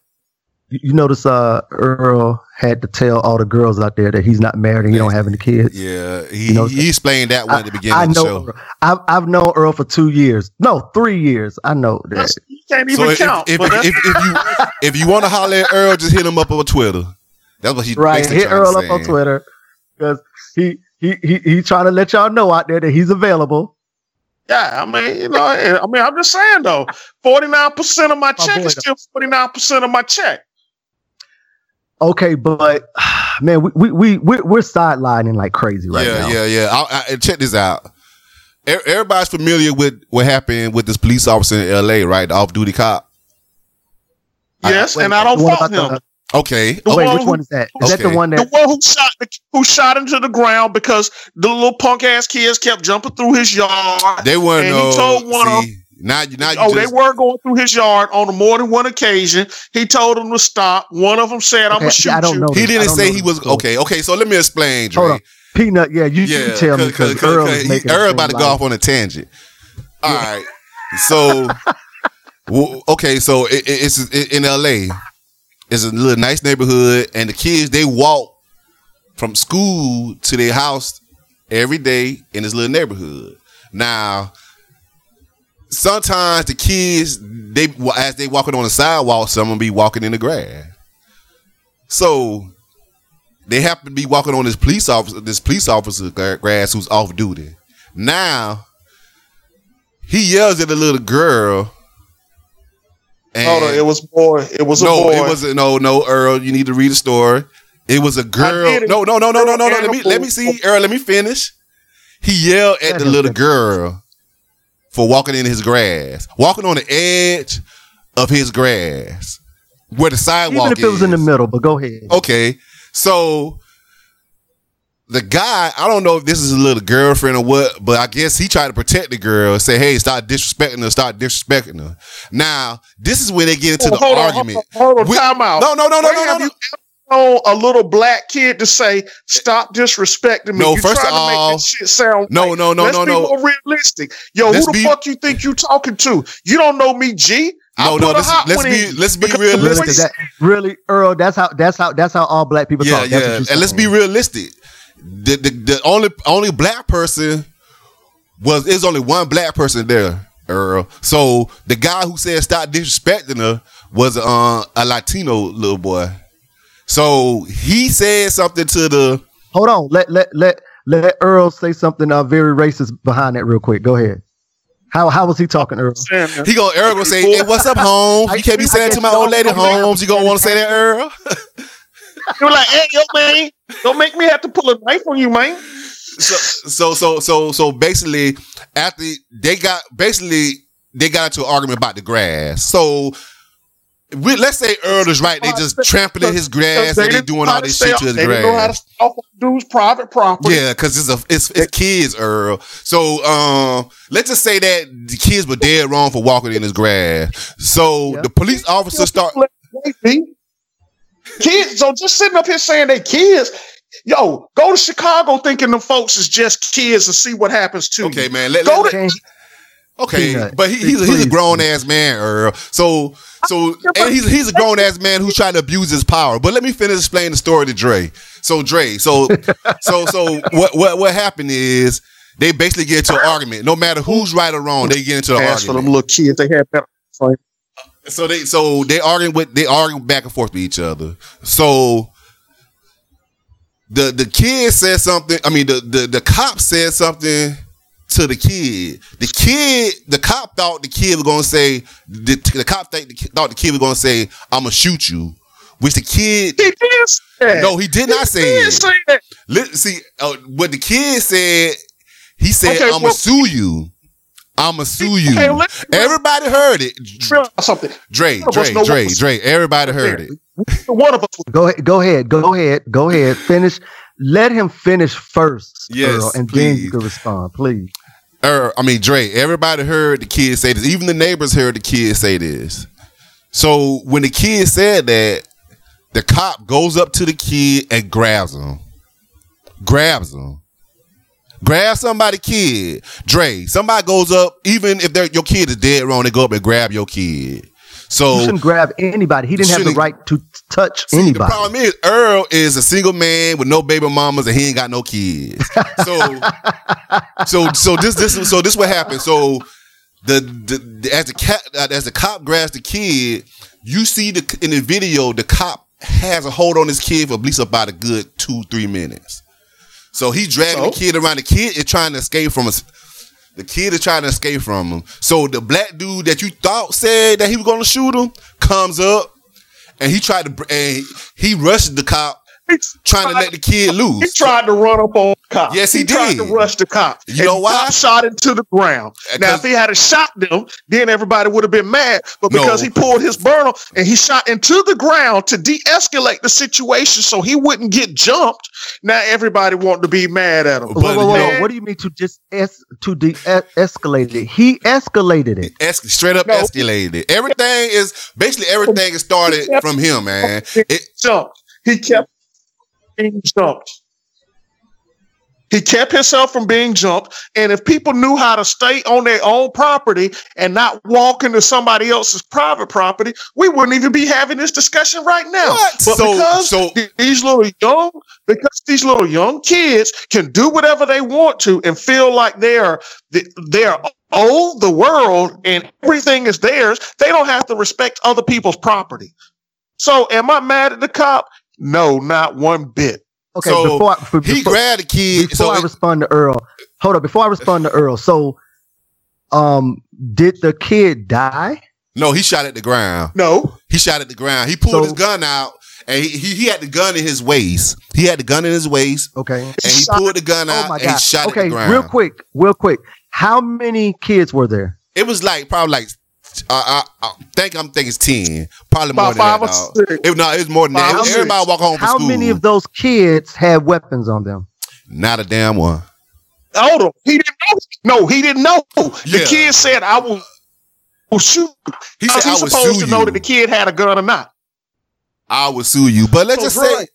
You you notice uh Earl had to tell all the girls out there that he's not married and he don't have any kids. Yeah, he, You know, he explained that one at the beginning I of the know. show. I've I've known Earl for two years. No, three years. I know that. That's- You can't even if, count. if, but if, that's- if, you if you want to holler at Earl, just hit him up on Twitter. That's what he's Right. basically Hit trying Earl up on. Twitter because he he he he trying to let y'all know out there that he's available. yeah, I mean, you know, I mean, I'm just saying though, 49% of my check boy, is still 49% of my check. Okay, but man, we we we we're, we're sidelining like crazy right yeah, now. yeah, yeah, I, I, check this out. Everybody's familiar with what happened with this police officer in L.A., right? The off-duty cop. I- Yes, Wait, and I don't the fault him. the- Okay. The wait, one which who- one is that? Is that the Okay. one The one who shot the, who shot into the ground because the little punk ass kids kept jumping through his yard. They weren't And he no. told one of see, now, you now oh, just, they were going through his yard on more than one occasion. He told them to stop. One of them said, "I'm Okay, gonna shoot I don't you." know. He this. Didn't say know he was okay. Okay, so let me explain, Dre. Hold on. Peanut, yeah, you, you tell me because Earl is he- Earl about to go off on a tangent. All right, so well, okay, so it, it- it's in L.A. It's a little nice neighborhood, and the kids they walk from school to their house every day in this little neighborhood. Now, sometimes the kids they as they walking on the sidewalk, someone be walking in the grass. So they happen to be walking on this police officer, this police officer grass who's off duty. Now he yells at the little girl. And Hold on, it was boy. It was a no, boy. it wasn't. No, no, Earl, you need to read the story. It was a girl. No, no, no, no, no, no, no. Let me let me see, Earl. Let me finish. He yelled at the little girl for walking in his grass, walking on the edge of his grass, where the sidewalk is. Even if it was in the middle, but go ahead. Okay, so the guy, I don't know if this is a little girlfriend or what, but I guess he tried to protect the girl and say, "Hey, stop disrespecting her, stop disrespecting her." Now, this is where they get into Oh, the hold on, argument. hold on, hold on, We- time out. No, no, no, no, Where no, no, have no. You ever known a little black kid to say, "Stop disrespecting me"? No, you first trying of to make all- this shit sound No, right. no, no, Let's no, be no. more realistic. Yo, Let's who the be- fuck you think you talking to? You don't know me, G. I No, no, put a this, let's be let's be because the Really, realistic. that, really, Earl. That's how. That's how. That's how all black people Yeah, talk. That's yeah, what you and let's be realistic. The, the the only only black person was is only one black person there, Earl. So the guy who said stop disrespecting her was uh, a Latino little boy. So he said something to the Hold on. Let let let let Earl say something uh, very racist behind that real quick. Go ahead. How how was he talking, Earl? he gonna Earl gonna say, "Hey, what's up, Holmes? You can't be saying guess to my old lady, don't Holmes. You gonna want to say that, Earl?" You're like, hey, yo, man, don't make me have to pull a knife on you, man. so so so so so basically after they got basically they got into an argument about the grass so we, let's say Earl is right. They just trampling his grass and they didn't doing all this shit to his They didn't know how to grass. stay off dude's private property. Yeah, because it's a it's, it's kids, Earl. So um, let's just say that the kids were dead wrong for walking in his grass. So Yeah. the police officer start. Kids, so just sitting up here saying they kids. Yo, go to Chicago thinking them folks is just kids and see what happens to Okay, you. man. Let, Go let- to- Okay. Okay, Peanut. but he, he's, a, he's a grown ass man, Earl. So, so, and he's he's a grown ass man who's trying to abuse his power. But let me finish explaining the story to Dre. So, Dre, so, so, so, what what what happened is they basically get into an argument. No matter who's right or wrong, they get into an Ask for them little kids. They had better. So they so they arguing with they arguing back and forth with each other. So the the kid said something. I mean, the the the cop said something to the kid. The kid, the cop thought the kid was gonna say. The, the cop thought the, kid- thought the kid was gonna say, "I'm gonna shoot you," which the kid. He did say that. No, he did not say He did it. say that. Let, see uh, what the kid said. He said, Okay, "I'm gonna well- sue you. I'm gonna sue you." Okay, let- Everybody heard it. Realize something. Dre, None Dre, Dre, Dre. Everybody heard it. One of us Go ahead. Go ahead. Go ahead. Go ahead. Finish. Let him finish first, Yes, Earl, and then you can respond, please. Er, I mean, Dre. Everybody heard the kid say this. Even the neighbors heard the kid say this. So when the kid said that, the cop goes up to the kid and grabs him. Grabs him. Grab somebody, kid. Dre. Somebody goes up, even if your kid is dead wrong, they go up and grab your kid. So You shouldn't grab anybody. He didn't have the right to touch See, anybody. The problem is Earl is a single man with no baby mamas and he ain't got no kids. So, so, so this, this, so this what happened. So the, the, the as the cat, uh, as the cop grabs the kid, you see the in the video the cop has a hold on his kid for at least about a good two three minutes. So he dragging So? the kid around. The kid is trying to escape from us. The kid is trying to escape from him. So the black dude that you thought said that he was going to shoot him comes up, and he tried to and he rushed the cop, trying to let the kid lose. He tried to run up on the cop. Yes, he tried did. to rush the cop. You know why? cop shot into the ground. Uh, now, if he had shot them, then everybody would have been mad. But No. because he pulled his burner and he shot into the ground to de-escalate the situation, so he wouldn't get jumped. Now everybody wanted to be mad at him. But- whoa, whoa, whoa, whoa. What do you mean to just es- to de-escalate it? He escalated it. Es- straight up No. escalated. It. Everything is basically everything is started from him, man. It, jumped. He kept being jumped. He kept himself from being jumped. And if people knew how to stay on their own property and not walk into somebody else's private property, we wouldn't even be having this discussion right now. What? But So- because so- these little young, because these little young kids can do whatever they want to and feel like they're they're old the world and everything is theirs, they don't have to respect other people's property. So am I mad at the cop? No, not one bit. Okay, So, before, I, for- he grabbed the kid. before So I it- respond to Earl, hold up. Before I respond to Earl, so um, did the kid die? no, he shot at the ground. No. He shot at the ground. He pulled So- his gun out, and he, he he had the gun in his waist. He had the gun in his waist, Okay. and he Shot- pulled the gun out Oh and he shot at okay, the ground. real quick, real quick. How many kids were there? It was like probably like uh, I, I think I'm thinking it's ten, probably About more than five that. or dog. six. It, no, it's more than that. Five It was everybody six. walk home from How school. many of those kids had weapons on them? Not a damn one. Hold on. He didn't know. No, he didn't know. The kid said, I will, will shoot. He How's said, he "I supposed sue to know you. that the kid had a gun or not? I will sue you." But let's So, just Dre- say,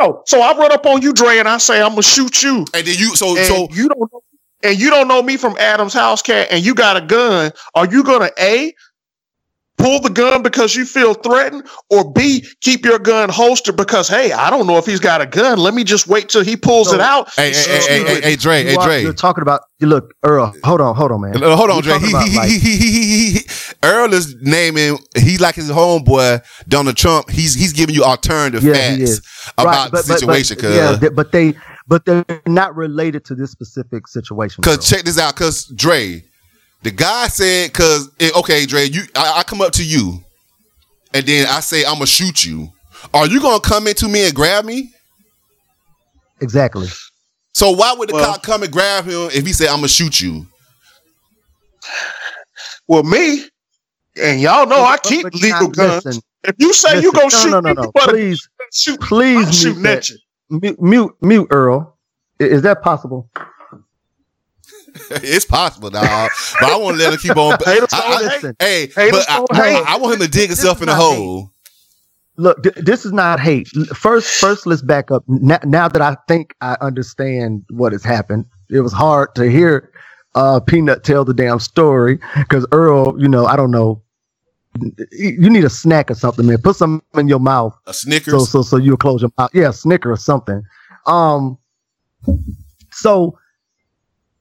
No. So I run up on you, Dre, and I say, I'm gonna shoot you. and then you so And so you don't know and you don't know me from Adam's house cat and you got a gun, are you gonna A pull the gun because you feel threatened, or B, keep your gun holstered because hey, I don't know if he's got a gun. Let me just wait till he pulls So- it out. hey hey hey hey, hey, hey Dre hey are- Dre. You're talking about. You look, Earl. Hold on, hold on, man. Uh, Hold on, Dre. He, about, he, like- he, Earl is naming. He's like his homeboy Donald Trump. He's he's giving you alternative Yeah, facts he is. about the situation. But, yeah, but they but they're not related to this specific situation. cause Earl. check this out. Cause Dre, the guy said, cause okay, Dre, you I, I come up to you, and then I say I'm gonna shoot you. Are you gonna come into me and grab me? exactly. So why would the Well- cop come and grab him if he said I'm gonna shoot you? Well, me and y'all know I keep legal guns. listen, if you say you listen. gonna no, shoot no, no, me, no. you Please, shoot. please I'm mute shooting that. at you. Mute, mute, mute, Earl. I- Is that possible? it's possible, dog. but I want to let him keep on. I- I- hate. Listen, hey, but I. I want him to dig himself in not hole. look, th- this is not hate. First, first, let's back up. Now, now that I think I understand what has happened, it was hard to hear uh, Peanut tell the damn story because Earl, you know, I don't know. You need a snack or something, man. Put something in your mouth A Snickers. so so so you'll close your mouth. Yeah, Snicker or something. Um. So,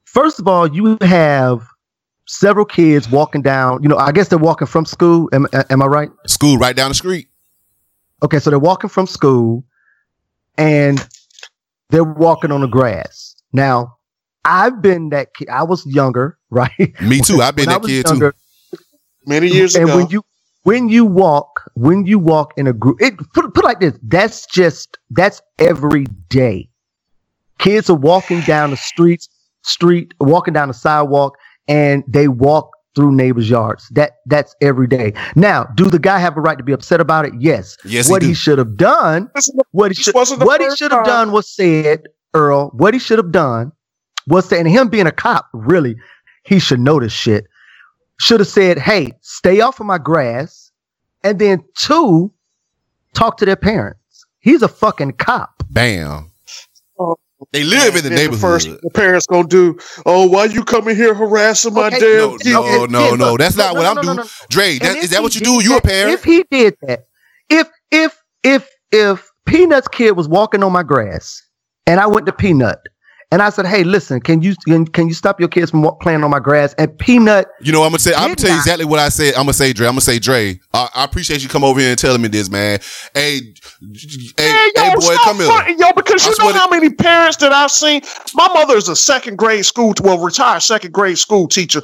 first of all, you have several kids walking down. You know, I guess they're walking from school. Am, am I right? School right down the street. Okay, so they're walking from school, and they're walking on the grass. Now, I've been that kid. I was younger, right? Me too. I've been When I that was kid too. Younger, Many years ago. and ago. when you when you walk when you walk in a group it put, put it like this that's just that's every day. Kids are walking down the streets street walking down the sidewalk and they walk through neighbors yards. That that's every day. Now do the guy have a right to be upset about it? Yes. Yes, what he he, should have done This is the- what he should what he should have done was said earl what he should have done was to, and him being a cop really he should know this shit should have said hey stay off of my grass and then two talk to their parents he's a fucking cop Bam. Oh. They live in the Then neighborhood. First, the parents gonna do. Oh, why you coming here harassing my Okay, damn no, kid? no, no, Yeah, no. That's not no, what no, I'm no, doing. no, no. Dre, And that, is that what you did do? You a parent? if he did that if if if if Peanut's kid was walking on my grass and I went to Peanut and I said, "Hey, listen, can you can, can you stop your kids from playing on my grass?" And Peanut, You know, I'm gonna say, I'm gonna tell you exactly what I said. I'm gonna say, Dre. I'm gonna say, Dre. I, I appreciate you come over here and telling me this, man. Hey, hey, Man, yo, hey, boy, come here. fronting, yo, because you swear know to- how many parents that I've seen. My mother is a second grade school, well, retired second grade school teacher.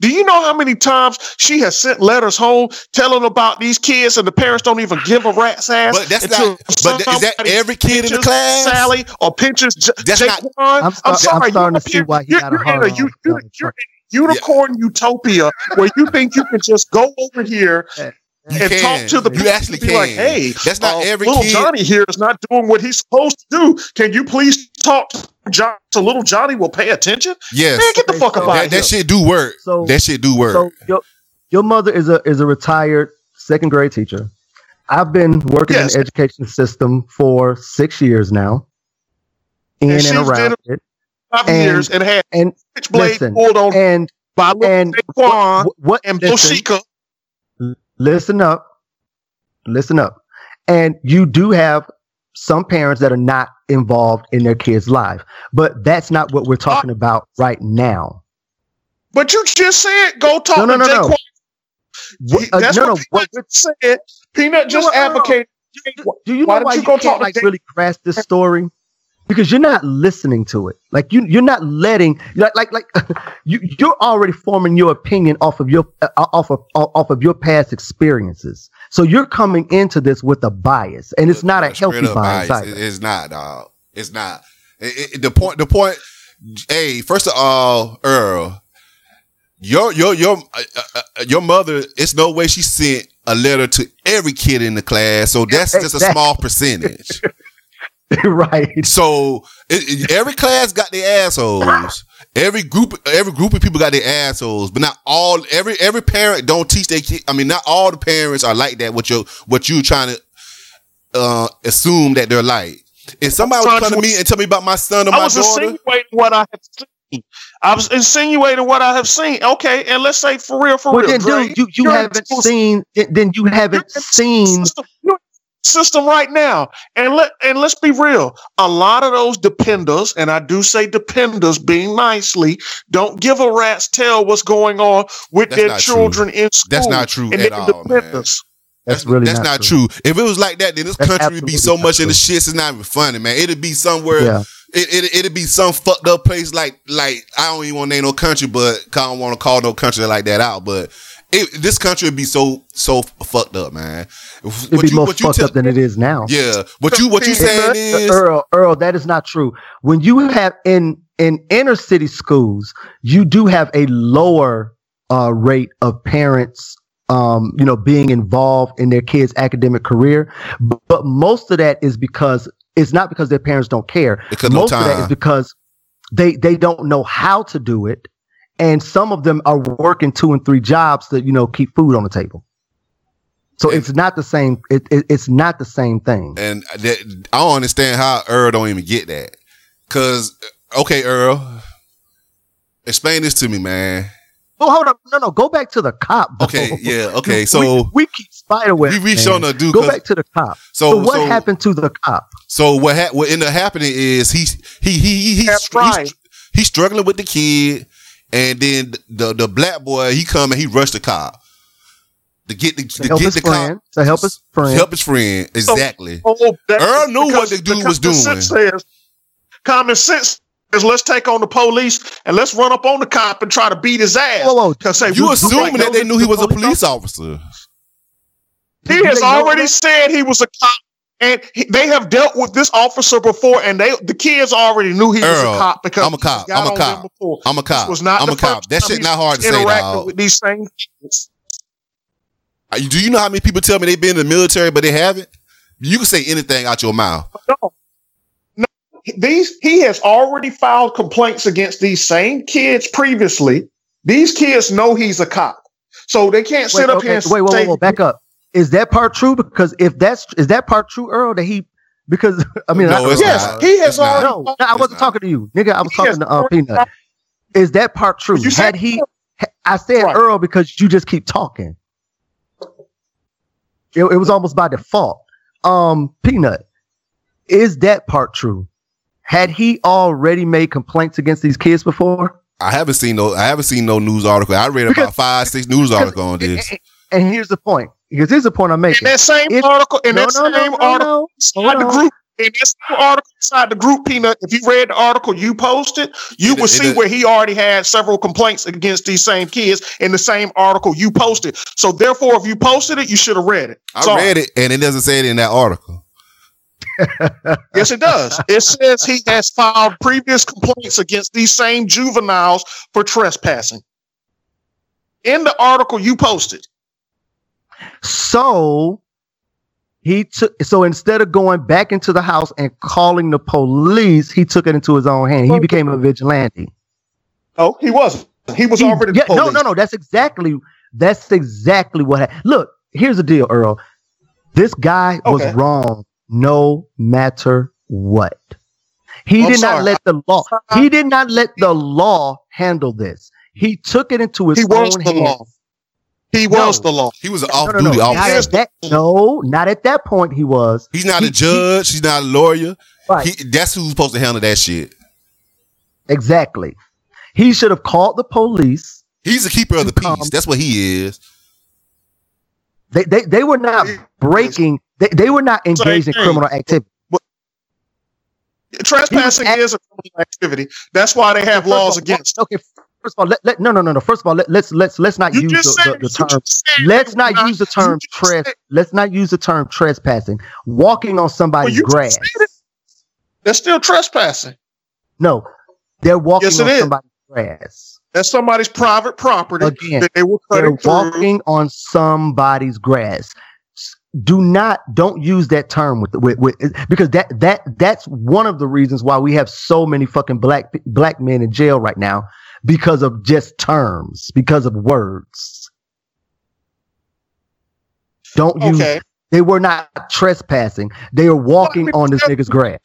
Do you know how many times she has sent letters home telling about these kids, and the parents don't even give a rat's ass? But that's until not- but is that every kid in the class? Sally or pinches J- That's not- Jaquan? I'm, sta- I'm sorry, starting you're to see why he you're, got you're in hard a, you, on. you, Donald you're Trump. in unicorn utopia where you think you can just go over here You and can. talk to the You actually and be like, can. hey, That's not uh, every little kid. Johnny here is not doing what he's supposed to do. Can you please talk to John so little Johnny will pay attention? Yes, Man, get the fuck up So- out that, of here. that shit do work. So- that shit do work. So your your mother is a is a retired second grade teacher. I've been working Yes. in the education system for six years now, in and, she's around it. Five and- years and had And switchblade listen, pulled on and by little and Daquan what, what and listen, Boshika. Listen up, listen up, and you do have some parents that are not involved in their kids' life, but that's not what we're talking about right now. But you just said go talk No, no, to no, no. What- uh, That's no, what no. Peanut What, said. Peanut just Earl? advocated. do you Why know why you you, go can't talk like really grasp this story? Because you're not listening to it. Like you, you're not letting like like like you. You're already forming your opinion off of your uh, off of off of your past experiences. So you're coming into this with a bias, and it's not a healthy bias. bias. It's not, dog. It's not. It- it- the point. The point. Hey, first of all, Earl, your your your uh, uh, uh, your mother. It's no way she sent a letter to every kid in the class. So that's just a small percentage. right. So it, it- every class got their assholes. Every group, every group of people got their assholes, but not all. Every every parent don't teach their kid. I mean, not all the parents are like that. What you what you trying to uh, assume that they're like. If somebody was Trying come to to- me and tell me about my son or my daughter. I my was daughter, insinuating what I have seen. I was insinuating what I have seen. Okay, and let's say for real, for Well, real, then, Dre, dude, you you haven't seen. Then you haven't seen. system, you're in system right now. And let and let's be real. A lot of those dependers, and I do say dependers being nicely, don't give a rat's tail what's going on with That's their not true. children in school. That's not true and at they're all, man. dependers. That's, really that's not, true. If it was like that, then this That's country would be so much not in the shits. It's not even funny, man. It'd be somewhere. Yeah. It, it, it'd be some fucked up place like like I don't even want to name no country, but I don't want to call no country like that out. But it, this country would be so so fucked up, man. It'd be more fucked up than it is now. Yeah, what you what you saying is Earl, Earl, that is not true. When you have in in inner city schools, you do have a lower uh, rate of parents, um, you know, being involved in their kids' academic career. But, but most of that is because it's not because their parents don't care. Because no most of that is because they they don't know how to do it, and some of them are working two and three jobs to you know keep food on the table. So And- it's not the same. It, it, it's not the same thing. and that, I don't understand how Earl don't even get that. Cause okay, Earl, explain this to me, man. Oh, hold up. No, no. Go back to the cop. bro. Okay, yeah, okay. So we, keep spiderweb. we, we showing man. a dude. Go back to the cop. so, So, what so, happened to the cop? So what ha- what ended up happening is he he he he he's, That's he's, he's struggling with the kid, and then the the black boy he come and he rushed the cop to get the To to help get his the friend. cop To help his friend. help his friend exactly. Oh, that- Earl knew what because- the dude was doing. Sense says, common sense is let's take on the police and let's run up on the cop and try to beat his ass. Whoa, whoa. Because say you we- we assuming like, that they knew he was a police police officer. He Do has they know already said he was a cop, and he, they have dealt with this officer before, and they the kids already knew he was a cop because I'm a cop. I'm a cop. I'm a cop. This was not I'm a cop. That shit not hard to say, interacted dog. with these same kids. Do you know how many people tell me they've been in the military but they haven't? You can say anything out your mouth. No, no. These he has already filed complaints against these same kids previously. These kids know he's a cop, so they can't Wait, sit up okay, here and wait, wait, wait, wait, back up. Is that part true? Because if that's is that part true, Earl, that he because I mean, No, I, it's yes, not. he has It's not. already. no, no, I wasn't not. talking to you, nigga. I was He talking to uh, Peanut. Is that part true? You Had he? I said Right. Earl because you just keep talking. It, it was almost by default. Um, Peanut, is that part true? Had he already made complaints against these kids before? I haven't seen no. I haven't seen no news article. I read Because- about five, six news articles on this. And here's the point. Because here's the point I'm making. In that same If- article, in no, that no, no, same no, article, no. inside the group, in that same article inside the group, Peanut, if you read the article you posted, you It- would it- see it- where he already had several complaints against these same kids in the same article you posted. So therefore, if you posted it, you should have read it. I Sorry. read it, and it doesn't say it in that article. Yes, it does. It says he has filed previous complaints against these same juveniles for trespassing. In the article you posted. So he took so instead of going back into the house and calling the police, he took it into his own hand. He became a vigilante. Oh, he wasn't. He was He- already yeah, no, no, no. That's exactly that's exactly what happened. Look, here's the deal, Earl. This guy was wrong no matter what. He I'm did not let the law. He did not let the law handle this. He took it into his He own hands. Law. He No. was the law. He was an No, no, off-duty no, not officer. at that, no, not at that point. He was He's not He- a judge. He's not a lawyer. right. He, that's who's supposed to handle that shit. Exactly. He should have called the police. He's a keeper of the peace. That's what he is. They they, they were not breaking. They, they were not engaged in criminal activity. Trespassing is a criminal activity. That's why they have laws against. it. Okay, first of all, let, let no no no no. First of all, let, let's let's let's not You use the, said the, the term. Let's not use the term tres. said- Let's not use the term trespassing. Walking on somebody's just grass. That's still trespassing. No, they're walking Yes, on is. somebody's grass. That's somebody's private property Again, that they were They're cutting through. walking on somebody's grass. Do not don't use that term with, with, with because that that that's one of the reasons why we have so many fucking black black men in jail right now because of just terms because of words. Don't use Okay. they were not trespassing. They were walking on this nigga's grass.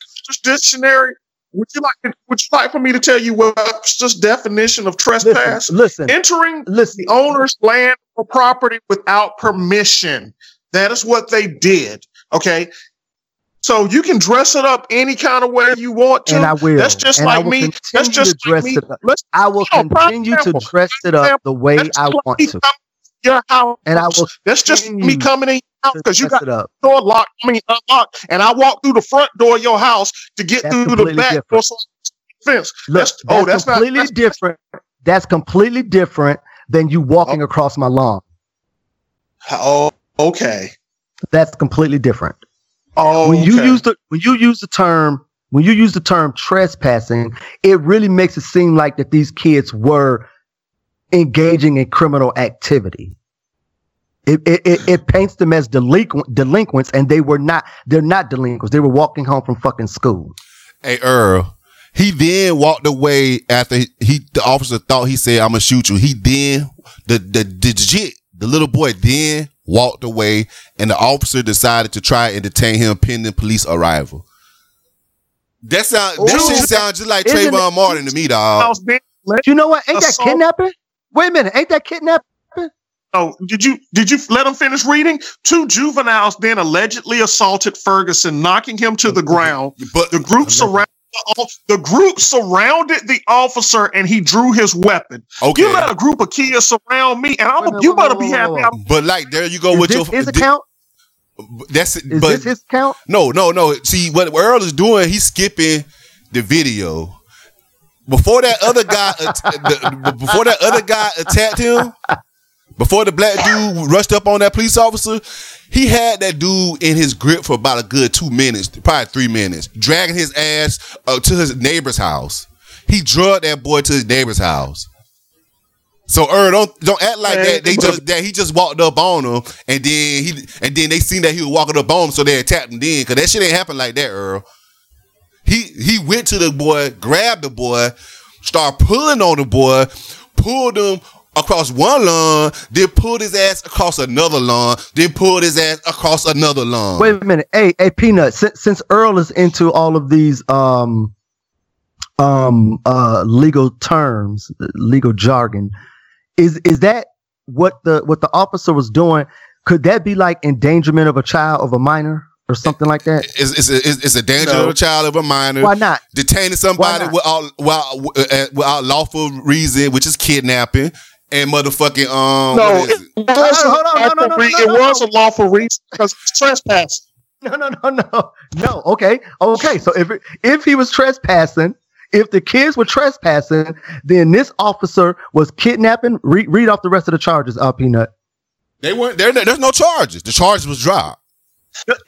Dictionary. Would you like? Would you like for me to tell you Webster's definition of trespass? Listen, listen, Entering listen. the owner's land or property without permission. That is what they did. Okay. So you can dress it up any kind of way you want to. And I will. That's just and like me. That's just like me. it up. Let's I will continue to dress it up the way I like want to. your house. And I will That's just me coming in your house to because you got the door locked. I mean unlocked, and I walk through the front door of your house to get That's through the back different. door so fence. Look, That's- oh, that's, oh, that's not- completely that's- different. That's completely different than you walking oh. across my lawn. Oh, okay. That's completely different. Oh, When you okay. use the when you use the term when you use the term trespassing, it really makes it seem like that these kids were engaging in criminal activity. It, it, it, it paints them as delinquent delinquents, and they were not. They're not delinquents. They were walking home from fucking school. Hey Earl, he then walked away after he, he the officer thought he said I'm gonna shoot you. He then the the the jit the little boy then walked away, and the officer decided to try and detain him pending police arrival. That sound that Ooh. shit sounds just like Isn't Trayvon it- Martin to me, dog. You know what? Ain't that kidnapping? Wait a minute. Ain't that kidnapping? Oh, did you did you let him finish reading? Two juveniles then allegedly assaulted Ferguson, knocking him to the ground. But The group surrounded the group surrounded the officer, and he drew his weapon. okay, You let a group of kids surround me, and I'm Wait, wait, you wait, better wait, be happy. I'm- but like there you go Is with this your his account? That's it. Is but this his account? No, no, no. See what Earl is doing? He's skipping the video. Before that other guy, at- the, before that other guy attacked him, before the black dude rushed up on that police officer, he had that dude in his grip for about a good two minutes, probably three minutes, dragging his ass uh, to his neighbor's house. He drugged that boy to his neighbor's house. So Earl, don't don't act like that. They just that he just walked up on him, and then he and then they seen that he was walking up on him, so they attacked him. Then, cause that shit ain't happen like that, Earl. He he went to the boy, grabbed the boy, started pulling on the boy, pulled him across one lawn, then pulled his ass across another lawn, then pulled his ass across another lawn. Wait a minute. Hey, hey, Peanut. Since, since Earl is into all of these um um uh legal terms, legal jargon, is is that what the what the officer was doing? Could that be like endangerment of a child of a minor or something like that? It's, it's, a, it's, it's a danger No. to a child of a minor. Why not? Detaining somebody not? without, without, uh, without lawful reason, which is kidnapping and motherfucking um. No, it? it was, Hold on, a no, no, no, lawful re- no, no, it was a lawful reason because it's trespassing. No, no, no, no, no. Okay, okay. So if it, if he was trespassing, if the kids were trespassing, then this officer was kidnapping. Read, read off the rest of the charges, uh, Peanut. They weren't there. There's no charges. The charges was dropped.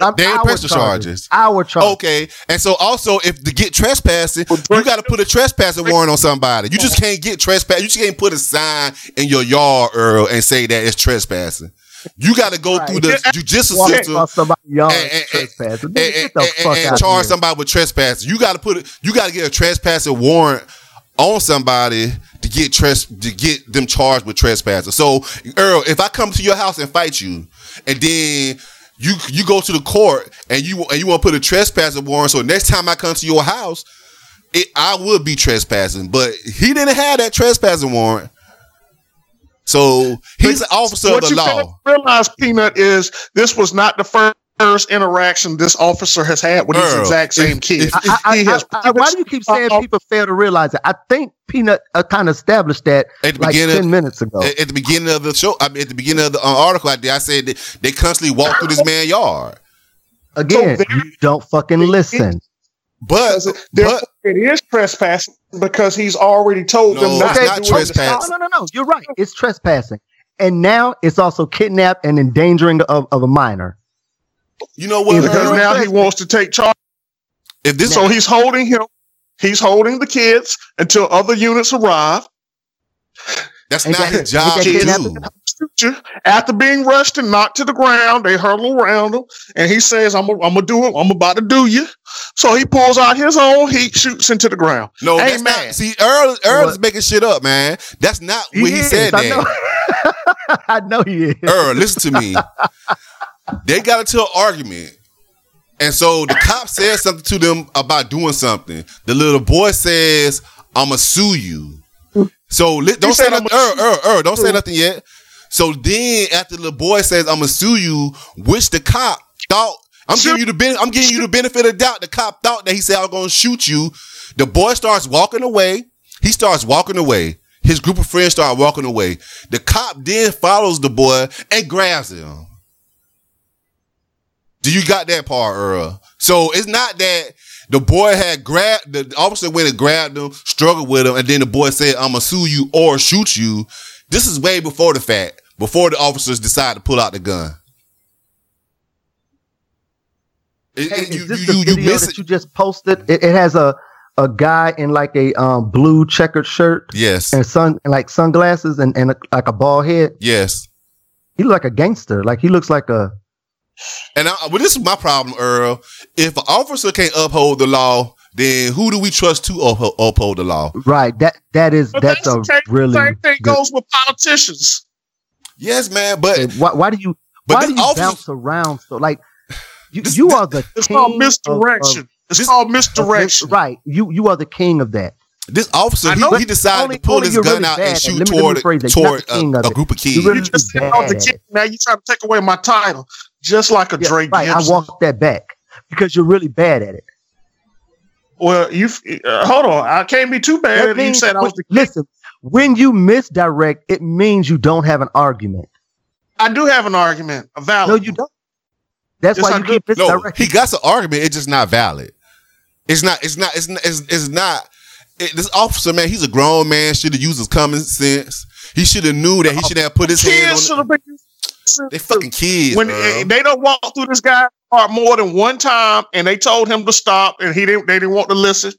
Um, They our press the charges. Our charges. Okay, and so also if to get trespassing, you got to put a trespassing warrant on somebody. You just can't get trespass. You just can't put a sign in your yard, Earl, and say that it's trespassing. You got to go Right. through the judicial Walk system yard And- and- trespassing. and, and, and- and charge somebody with trespassing. You got to put it. You got to get a trespassing warrant on somebody to get tres to get them charged with trespassing. So, Earl, if I come to your house and fight you, and then you you go to the court and you and you want to put a trespassing warrant, so next time I come to your house, it, I would be trespassing. But he didn't have that trespassing warrant. So he's an officer of what the you law. realize, Peanut, is this was not the first interaction this officer has had with these Earl, exact same if- kids. if- I, I, I, has- I- why do you keep saying Uh, people fail to realize it? I think Peanut uh, kind of established that At the like beginning- ten minutes ago. at, at the beginning of the show, I mean, at the beginning of the uh, article I did, I said that they constantly walk through this man's yard. Again, so you don't fucking listen. But, Because it- therefore, but it is trespassing because he's already told No, them not it's to not do it. trespass. No, no, no, no. You're right. It's trespassing, and now it's also kidnap and endangering of, of a minor. You know what? Because Earl? now he wants to take charge. if this, So he's holding him. He's holding the kids until other units arrive. that's Ain't not that- his job to do. kidnapping? Future, After being rushed and knocked to the ground, they hurtle around him, and he says, "I'm, gonna- I'm gonna do it. I'm about to do you." So he pulls out his own heat, shoots into the ground. No, that's Amen. not. See, Earl, Earl is making shit up, man. That's not what he is, said. I know. I know he is. Earl, listen to me. they got into an argument. And so the cop says something to them about doing something. The little boy says, I'ma sue you. So li- don't say nothing. "I'ma Earl, Earl, Earl, don't say nothing yet. So then after the boy says, I'ma sue you, which the cop thought I'm giving you the ben- I'm giving you the benefit of the doubt. The cop thought that he said I was gonna shoot you. The boy starts walking away. He starts walking away. His group of friends start walking away. The cop then follows the boy and grabs him. Do you got that part, Earl? So it's not that the boy had grabbed the officer went and grabbed him, struggled with him, and then the boy said, "I'ma sue you or shoot you." This is way before the fact, before the officers decide to pull out the gun. It- Hey, it- is you, this you, the you, video that you just posted? It, it has a a guy in like a um, blue checkered shirt Yes, and sun and like sunglasses and, and a, like a bald head. yes. He looks like a gangster. Like he looks like a And I, well, this is my problem, Earl. If an officer can't uphold the law, then who do we trust to uphold, uphold the law? right. That that is But that's, a the same, really same thing good- goes with politicians. Yes, man. But Why, why do you but why do you officer, bounce around so like you, This- you are the It's king called of- misdirection. of- it's this- called misdirection. mis- right. You you are the king of that. this officer, I he, know. he decided Only- to pull his gun really out and shoot Let me- let me toward, rephrase that. You're toward not the king a, a group of kids. You really You just said bad I was the at king. it. Now you trying to take away my title, just like a Yeah, Drake right. I Gibson. walked that back because you're really bad at it. Well, you uh, hold on. I can't be too bad. That You means- said I was the. listen, when you misdirect, it means you don't have an argument. I do have an argument, a valid. No, you don't. That's Yes, why I you do. keep No, he got an argument. It's just not valid. It's not. It's not. It's not. It's, it's not. It, this officer, man, he's a grown man. Should have used his common sense. He should have knew that he should have put his Kids hands should have been. The, they fucking kids. when Earl. eh, they don't walk through this guy car more than one time, and they told him to stop, and he didn't. They didn't want to listen.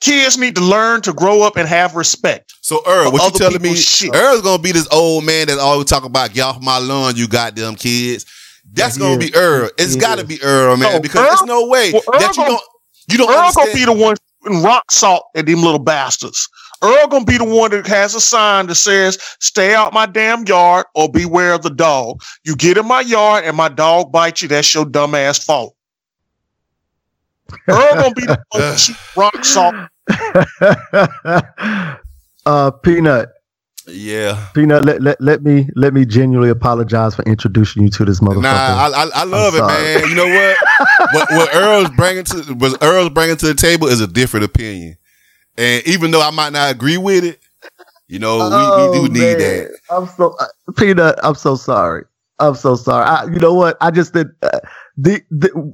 Kids need to learn to grow up and have respect. So Earl, what you telling me? shit. Earl's gonna be this old man that always talk about get off my lawn, you goddamn kids. That's Yeah, gonna is. be Earl. It's He gotta be Earl, man, No, because Earl- there's no way well, that you gonna- don't you don't Earl understand. gonna be the one shooting rock salt at them little bastards. Earl gonna be the one that has a sign that says "Stay out my damn yard" or "Beware of the dog." You get in my yard and my dog bites you, that's your dumb ass fault. Earl gonna be the one that shoot rock salt. uh, Peanut, Yeah. Peanut, let, let, let me let me genuinely apologize for introducing you to this motherfucker. Nah, I, I, I love it, sorry. man. You know what? what? What Earl's bringing to what Earl's bringing to the table is a different opinion, and even though I might not agree with it, you know, we, we do need Oh, man. that. I'm so uh, Peanut. I'm so sorry. I'm so sorry. I, you know what? I just did. Uh, the, the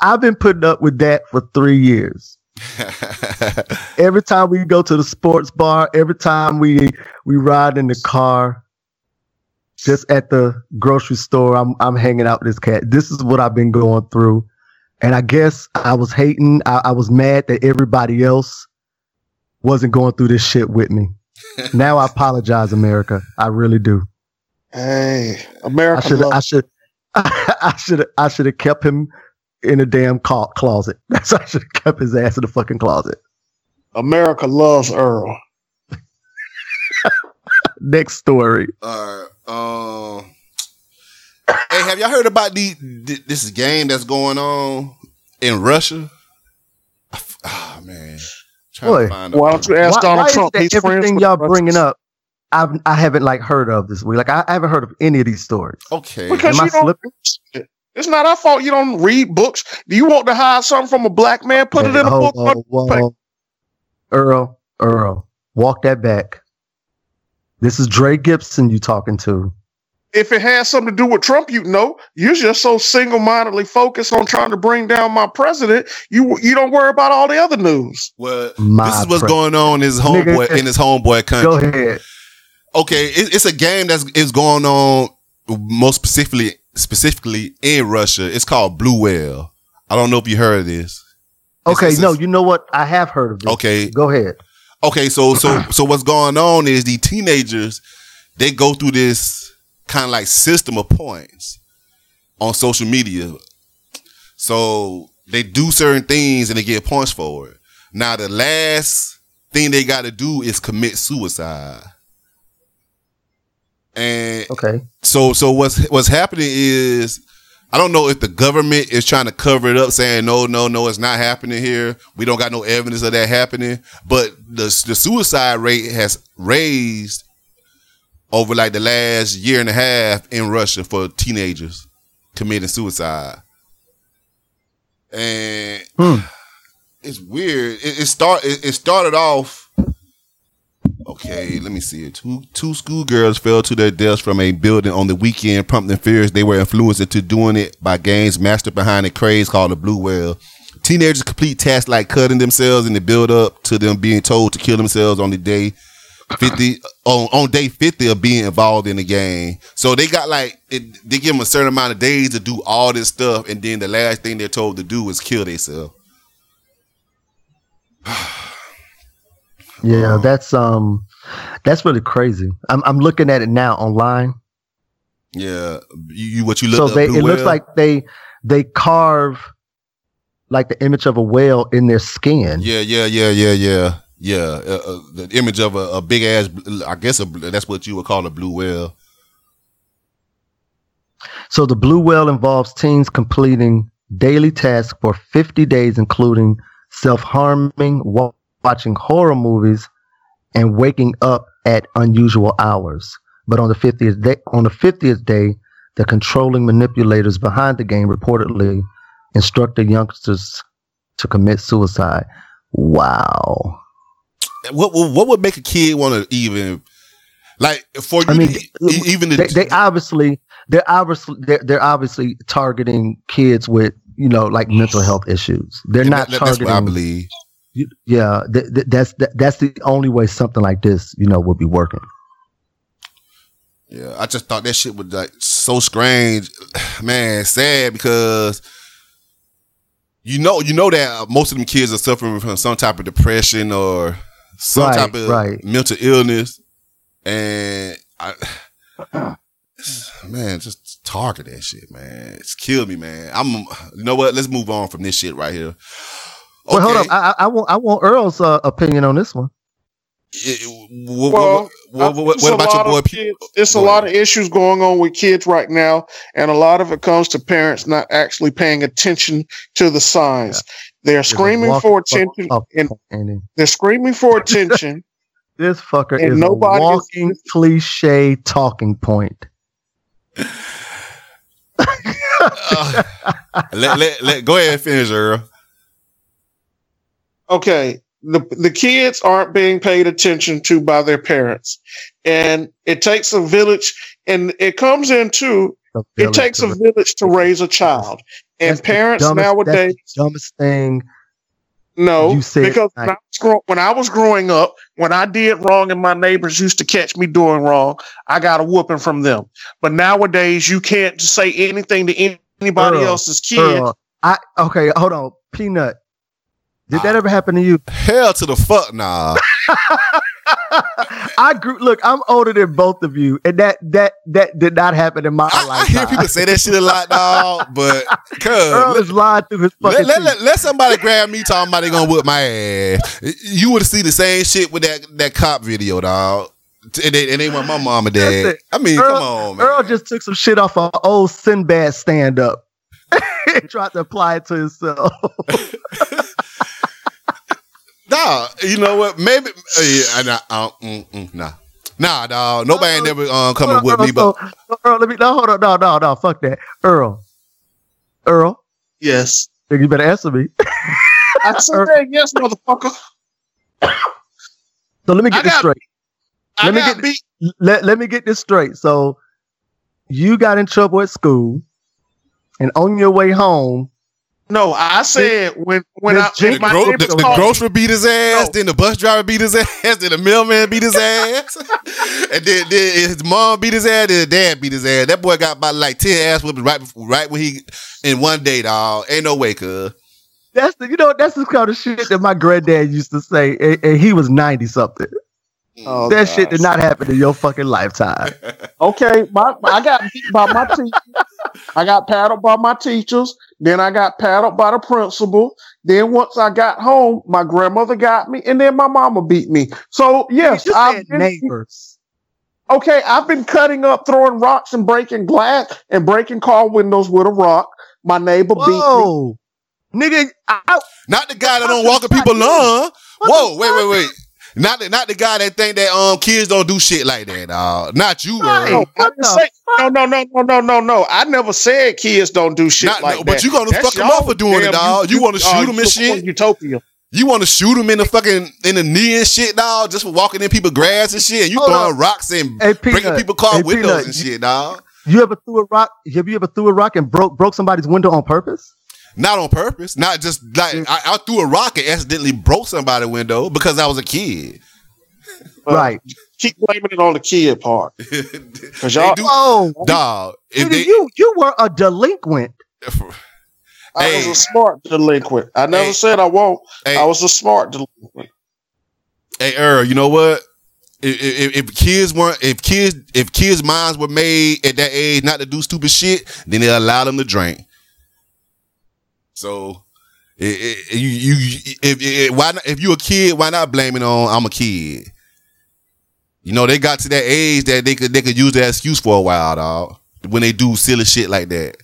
I've been putting up with that for three years. Every time we go to the sports bar, every time we we ride in the car, just at the grocery store, I'm I'm hanging out with this cat. This is what I've been going through, and I guess I was hating. I, I was mad that everybody else wasn't going through this shit with me. now I apologize, America. I really do. Hey, America. I America should I should I should I should have kept him in a damn ca- closet. That's I should have kept his ass in the fucking closet. America loves Earl. Next story. All right. Um. Hey, have y'all heard about the, th- this game that's going on in Russia? Ah man, trying Boy, to find a- Why don't you ask why, Donald why Trump? He's everything y'all bringing up? I've I haven't like heard of this week. Like I, I haven't heard of any of these stories. Okay. Because Am I you don't. slipping? It's not our fault. You don't read books. Do you want to hide something from a black man? Put it in a book. whoa, whoa. Earl, Earl, walk that back. This is Dre Gibson you talking to. If it has something to do with Trump, you know, you're just so single-mindedly focused on trying to bring down my president. You you don't worry about all the other news. Well, My this is what's pre- going on in his homeboy Nigga, in his homeboy country. Go ahead. okay, it, it's a game that's is going on most specifically specifically in Russia. It's called Blue Whale. I don't know if you heard of this. It's- Okay, it's- no, you know what? I have heard of this. Okay, Go ahead. okay. So so so what's going on is the teenagers they go through this kind of like system of points on social media. So they do certain things and they get points for it. Now the last thing they got to do is commit suicide. And Okay. so so what's what's happening is I don't know if the government is trying to cover it up, saying no, no, no, it's not happening here. We don't got no evidence of that happening. But the the suicide rate has raised over like the last year and a half in Russia for teenagers committing suicide, and Hmm. it's weird. It, it start it, it started off. Okay, let me see it. Two two schoolgirls fell to their deaths from a building on the weekend, prompting fears they were influenced into doing it by gangs master behind a craze called the Blue Whale. Teenagers complete tasks like cutting themselves in the build up to them being told to kill themselves on the day fifty on, on day fifty of being involved in the game. So they got like it, they give them a certain amount of days to do all this stuff, and then the last thing they're told to do is kill themselves. Yeah, that's um that's really crazy. I'm I'm looking at it now online. Yeah, you, you what you look. so they it looks like they they carve like the image of a whale in their skin. Yeah, yeah, yeah, yeah, yeah, yeah. Uh, uh, the image of a, a big ass, I guess a, that's what you would call a blue whale. So the blue whale involves teens completing daily tasks for 50 days, including self-harming, wa- watching horror movies, and waking up at unusual hours. But on the 50th day, on the 50th day, the controlling manipulators behind the game reportedly instructed youngsters to commit suicide. Wow. What what, what would make a kid want to even like for you? I mean, to, even They, the, they obviously they're obviously they're, they're obviously targeting kids with you know like mental health issues. They're and not that- that's what I targeting. believe. Yeah, th- th- that's that, that's the only way something like this you know would be working. Yeah, I just thought that shit was like so strange, man. Sad because you know, you know that most of them kids are suffering from some type of depression or some Right, type of right. mental illness, and I, man, just target that shit, man. It's killed me, man. I'm, you know what? Let's move on from this shit right here. Well, hold up, I, I, I want I want Earl's uh, opinion on this one. It- what, Well, what, what, what, It's what a about your lot boy? of kids- It's a lot of issues going on with kids right now, and a lot of it comes to parents not actually paying attention to the signs. They're screaming for attention, up, and they're screaming for attention, This fucker is nobody a is- walking cliche talking point. Uh, let, let, let, go ahead and finish, Earl. okay, the the kids aren't being paid attention to by their parents, and it takes a village, and it comes into it takes a village to raise a child, and That's the parents dumbest- nowadays that's the dumbest thing. no you said because when I, was grow- when I was growing up, when I did wrong and my neighbors used to catch me doing wrong, I got a whooping from them. But nowadays, you can't say anything to anybody Earl, else's kid. Earl, I okay, hold on, Peanut. Did that ever happen to you? Hell to the fuck nah. I grew. Look, I'm older than both of you, and that that that did not happen in my I, I hear people say that shit a lot, dog, but Earl cuz is lying through his let, fucking let, let, let somebody grab me talking about they gonna whip my ass. You would see the same shit with that that cop video, dog. And they, and they want my mom and dad. Listen, I mean, Earl- come on, man. Earl just took some shit off an old Sinbad stand up and tried to apply it to himself. Nah, you know what? Maybe uh, yeah, nah, uh, mm, mm, nah, nah, dog. Nobody ain't never um, coming Hold on, with me, but so- Earl, let me no hold on, no, no, no, fuck that. Earl. Earl, yes, nigga, you better answer me. I said that, yes, motherfucker. So let me I get this got- straight. I Let me got get- beat. Let, let me get this straight. So you got in trouble at school, and on your way home, No, I said when when I Miss when the, my gro- neighbors the, the called- grocery beat his ass, No. then the bus driver beat his ass, then the mailman beat his ass, and then, then his mom beat his ass, then his dad beat his ass. That boy got about like ten ass whoopings right before, right when he in one day, dog. Ain't no way, cuz. that's the you know that's the kind of shit that my granddad used to say, and, and he was ninety something. Oh, that shit did not happen in your fucking lifetime. Okay, my, I got beat by my teachers. I got paddled by my teachers. Then I got paddled by the principal. Then once I got home, my grandmother got me, and then my mama beat me. So yes, I've been, neighbors. okay. I've been cutting up, throwing rocks, and breaking glass and breaking car windows with a rock. My neighbor beat me. Nigga! I, Not the guy that don't walk in people lawn. Whoa, wait, wait, wait. Not the, not the guy that think that um kids don't do shit like that, dog. Not you, Right. Earl. No, I What didn't the say, no, no, no, no, no, no, no. I never said kids don't do shit Not- like no, that. but you gonna That's fuck 'em y'all up for doing it, damn dog. You wanna shoot uh, 'em and you shit? Utopia. You want to shoot him in the fucking in the knee and shit, dog, just for walking in people's grass and shit. And you Hold throwing up. rocks and Hey, breaking Peanut. people car Hey, windows Peanut, and shit, dog. you ever threw a rock? Have you ever threw a rock and broke broke somebody's window on purpose? Not on purpose. Not just like mm. I, I threw a rock and accidentally broke somebody's window because I was a kid. Well, right. Keep blaming it on the kid part. Cause y'all- do, Whoa, dog. If they, you you were a delinquent. I Hey. was a smart delinquent. I never Hey. said I won't. hey, I was a smart delinquent. hey, Earl, you know what? If, if, if kids weren't, if kids, if kids' minds were made at that age not to do stupid shit, then they allow them to drink. So, it, it, you, you, if, if, why not, if you a kid, why not blame it on I'm a kid? You know, they got to that age that they could, they could use that excuse for a while, dog. When they do silly shit like that.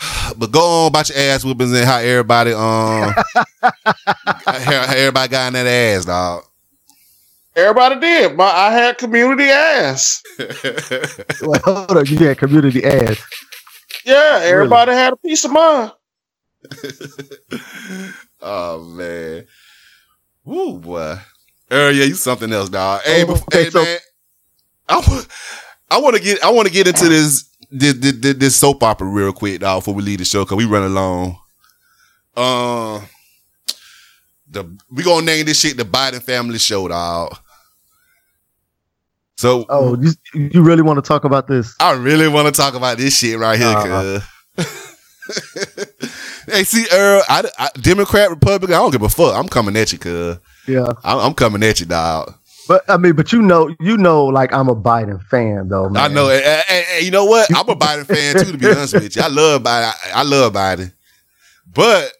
But go on about your ass whoopings and how everybody, um, how how everybody got in that ass, dog. Everybody did. My I had community ass. Well, hold up, you had community ass. Yeah, everybody had a piece of mind. oh man. Woo boy. Oh yeah, you something else, dog. Hey, Oh, bef- hey man. I, I want to get I want to get into this this, this this soap opera real quick, dog, before we leave the show, cause we run along. Um, the we gonna name this shit the Biden Family Show, dog. So, Oh, you you really want to talk about this? I really want to talk about this shit right here, Uh-huh. cuz. hey, see, Earl, I, I, Democrat, Republican, I don't give a fuck. I'm coming at you, cuz. Yeah, I'm, I'm coming at you, dog. but I mean, but you know, you know, like I'm a Biden fan, though. Man. I know. And- and- and you know what? I'm a Biden fan too, to be honest with you. I love Biden. I, I love Biden. But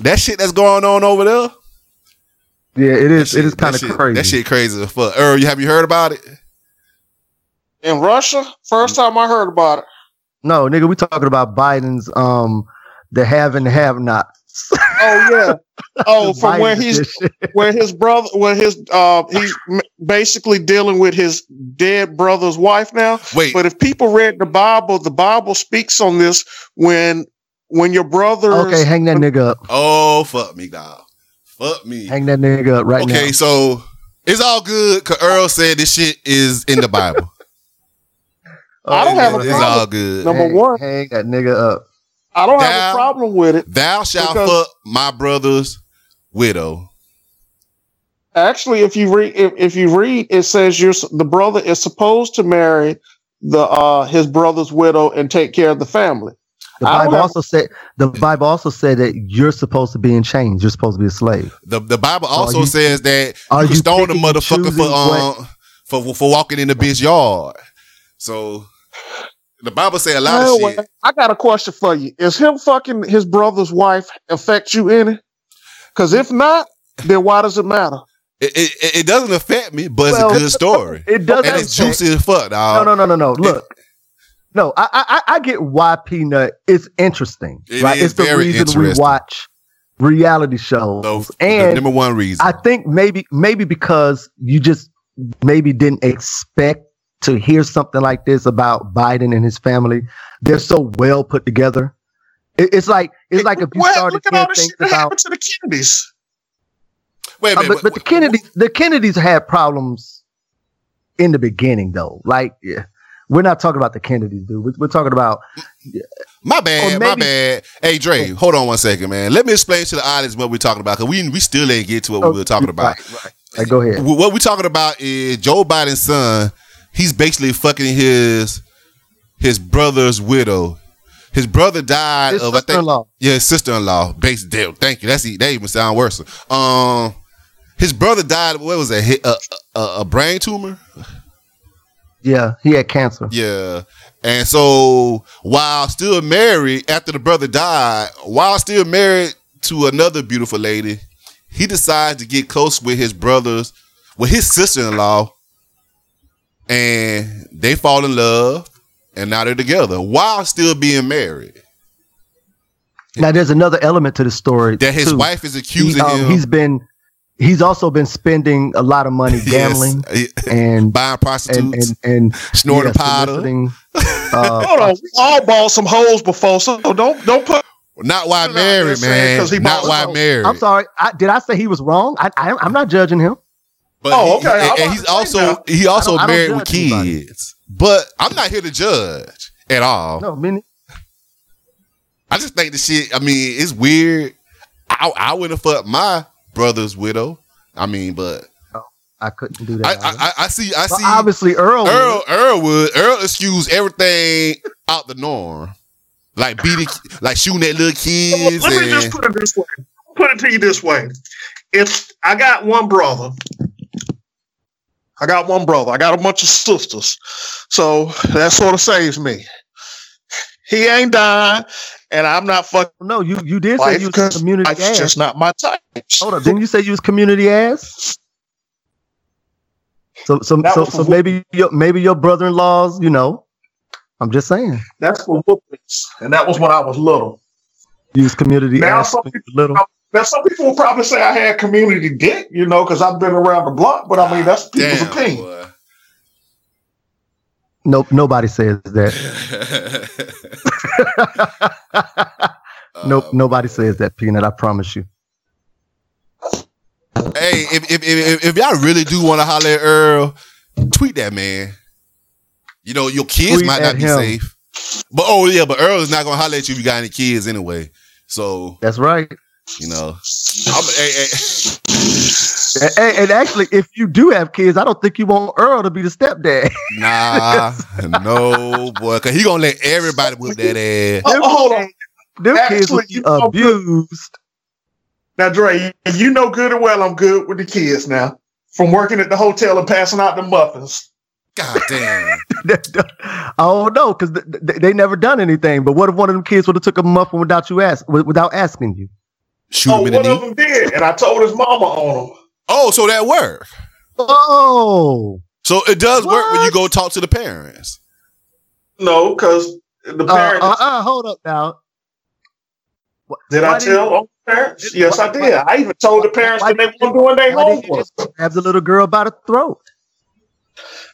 that shit that's going on over there, Yeah, it is. Shit, it is kind of crazy. That shit crazy as fuck. Earl, you have you heard about it? In Russia, first time I heard about it. No, nigga, we talking about Biden's um the have and have nots. Oh yeah. Oh, from where he's where his brother, where his uh, he's basically dealing with his dead brother's wife now. Wait, But if people read the Bible, the Bible speaks on this when when your brother. Okay, hang that nigga up. oh fuck me, dog. Fuck me. Hang that nigga up right okay, now. Okay, so it's all good because Earl said this shit is in the Bible. I don't have a It's problem. all good. Number hang, one. hang that nigga up. I don't have a problem with it. Thou shalt fuck my brother's widow. Actually, if you read, if, if you read, it says you're the brother is supposed to marry the uh his brother's widow and take care of the family. The I've also said the Bible also said that you're supposed to be in chains. You're supposed to be a slave. The the Bible also you- says that are you can you stone a motherfucker for choosing um for for walking in the bitch yard. So the Bible say a lot Well, of shit. I got a question for you. Is him fucking his brother's wife affect you any? Because if not, then why does it matter? It, it, it doesn't affect me, but it's a good story. It doesn't. and it's juicy as fuck, No, no, no, no, no. Look, no, I, I, I I get why Peanut is interesting, It right? is it's the very reason we watch reality shows, So, the and number one reason. I think maybe maybe because you just maybe didn't expect to hear something like this about Biden and his family. They're so well put together. It- it's like it's like if you Well, started look at all the things shit that about happened to the Kennedys. Wait a Uh, minute, but, but the Kennedys, the Kennedys had problems in the beginning, though. Like, yeah, we're not talking about the Kennedys, dude. We're, we're talking about My bad, Or my bad. Hey Dre, hold on one second, man. Let me explain to the audience what we're talking about because we we still ain't get to what we were talking about. Oh, Right, right. Go ahead. What we're talking about is Joe Biden's son. He's basically fucking his his brother's widow. His brother died His of I think yeah, his sister-in-law. Based deal. Thank you. That's that even sound worse. Um, his brother died. What was it? A, a, a brain tumor. Yeah, he had cancer. Yeah. And so while still married after the brother died, while still married to another beautiful lady, he decides to get close with his brothers, with his sister-in-law, and they fall in love, and now they're together while still being married. Now, there's another element to the story That his too. wife is He, accusing um, him. he's been, he's also been spending a lot of money gambling Yes. and buying and prostitutes, and and snorting yeah, powder. uh, Hold on, we all bought some holes before, so don't don't put. Not why He's out married, saying man. 'cause he Not why some- married. I'm sorry. I, did I say he was wrong? I, I I'm not judging him. But Oh, okay. I'm and- and he's also now. he also I don't- I don't married with judge anybody. kids. But I'm not here to judge at all. No, I mean, I just think the shit. I mean, it's weird. I I wouldn't have fucked my brother's widow. I mean, but I couldn't do that. I, I, I see I Well, see obviously, Earl. would. Earl Earl would Earl excuse everything out the norm, like beating, like shooting at little kids. Let me just put it this way. Put it to you this way. If I got one brother, I got one brother. I got a bunch of sisters, so that sort of saves me. He ain't dying, and I'm not fucking oh, No, you you did say you was because community life's ass. just not my type. Hold up, didn't you say you was community ass? So so That so, so for- maybe your maybe your brother in laws, you know. I'm just saying, That's for whoopings, and that was when I was little. Use community Now ass some when you was little. Now, some people will probably say I had community dick, you know, because I've been around the block. But I mean, that's people's damn, opinion. boy. Nope, nobody says that. nope, Uh, nobody says that. Peanut, I promise you. Hey, if if, if, if y'all really do want to holler at Earl, tweet that man. You know, your kids Tweet might not be him. safe. But oh yeah, but Earl is not gonna holler at you if you got any kids anyway. So, That's right. you know. Hey, hey, And, and- and actually, if you do have kids, I don't think you want Earl to be the stepdad. nah, no, boy, cause he gonna let everybody whip that ass. Oh, hold on. Them kids will Actually, be you know, abused. Now, Dre, you know good and well I'm good with the kids now. From working at the hotel and passing out the muffins. God damn. oh no, because they, they never done anything. But what if one of them kids would have took a muffin without you ask, wi- without asking you? Shoot Oh, him in the one of them did, and I told his mama on him. Oh, so that worked. Oh, So it does work when you go talk to the parents. No, because the uh, parents uh, uh, hold up now. did I didn't- tell on parents. Yes, I did. I even told the parents Why that they did you- weren't doing their Why didn't homework. just grab the little girl by the throat?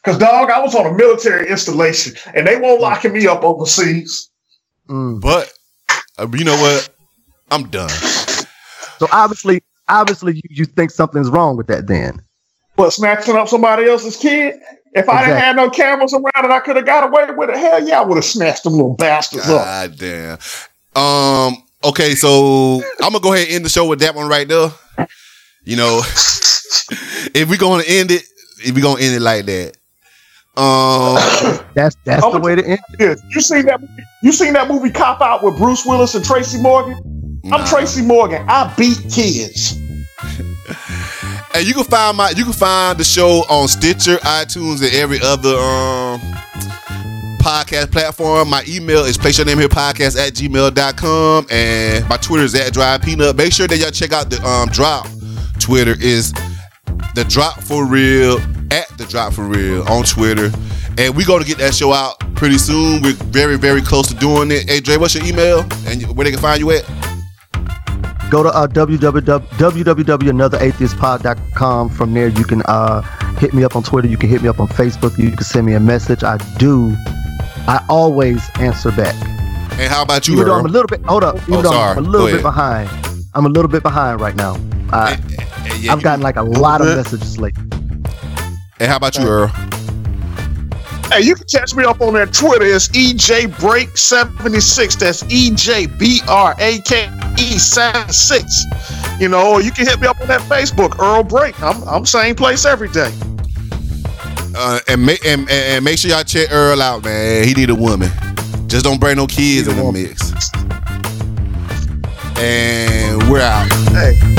Because, dog, I was on a military installation and they won't locking me up overseas. Mm. But uh, you know what? I'm done. So obviously, obviously, you, you think something's wrong with that. Then But snatching up somebody else's kid, if I didn't have no cameras around and I could have got away with it, hell yeah, I would have snatched them little bastards up. God damn. Um. Okay, so I'm gonna go ahead and end the show with that one right there. You know, if we're gonna end it, if we're gonna end it like that. Um. that's that's Oh, the way to end. it. You seen that? You seen that movie Cop Out with Bruce Willis and Tracy Morgan? I'm. Tracy Morgan. I beat kids. And you can find my you can find the show on Stitcher, iTunes, and every other um podcast platform. My email is place your name here podcast at gmail.com and my Twitter is at dry peanut. Make sure that y'all check out the um drop. Twitter is the drop for real at the drop for real on Twitter. And we're gonna get that show out pretty soon. We're very, very close to doing it. Hey Dre, what's your email? And where they can find you at? Go to uh, www www.anotheratheistpod.com. From there, you can uh, hit me up on Twitter. You can hit me up on Facebook. You can send me a message. I do. I always answer back. And how about you, Even though I'm Earl? a little bit. Hold up. Even Oh, sorry. I'm a little bit behind. I'm a little bit behind right now. I, and yeah, I've gotten like a lot of messages lately. And how about you, Earl? Hey, you can catch me up on that Twitter. It's EJ Break 76. That's E J B R A K E 76. You know, or you can hit me up on that Facebook, Earl Break. I'm I'm same place every day. Uh, and, make, and, and and make sure y'all check Earl out, man. He need a woman. Just don't bring no kids in the woman. mix. And we're out. Hey.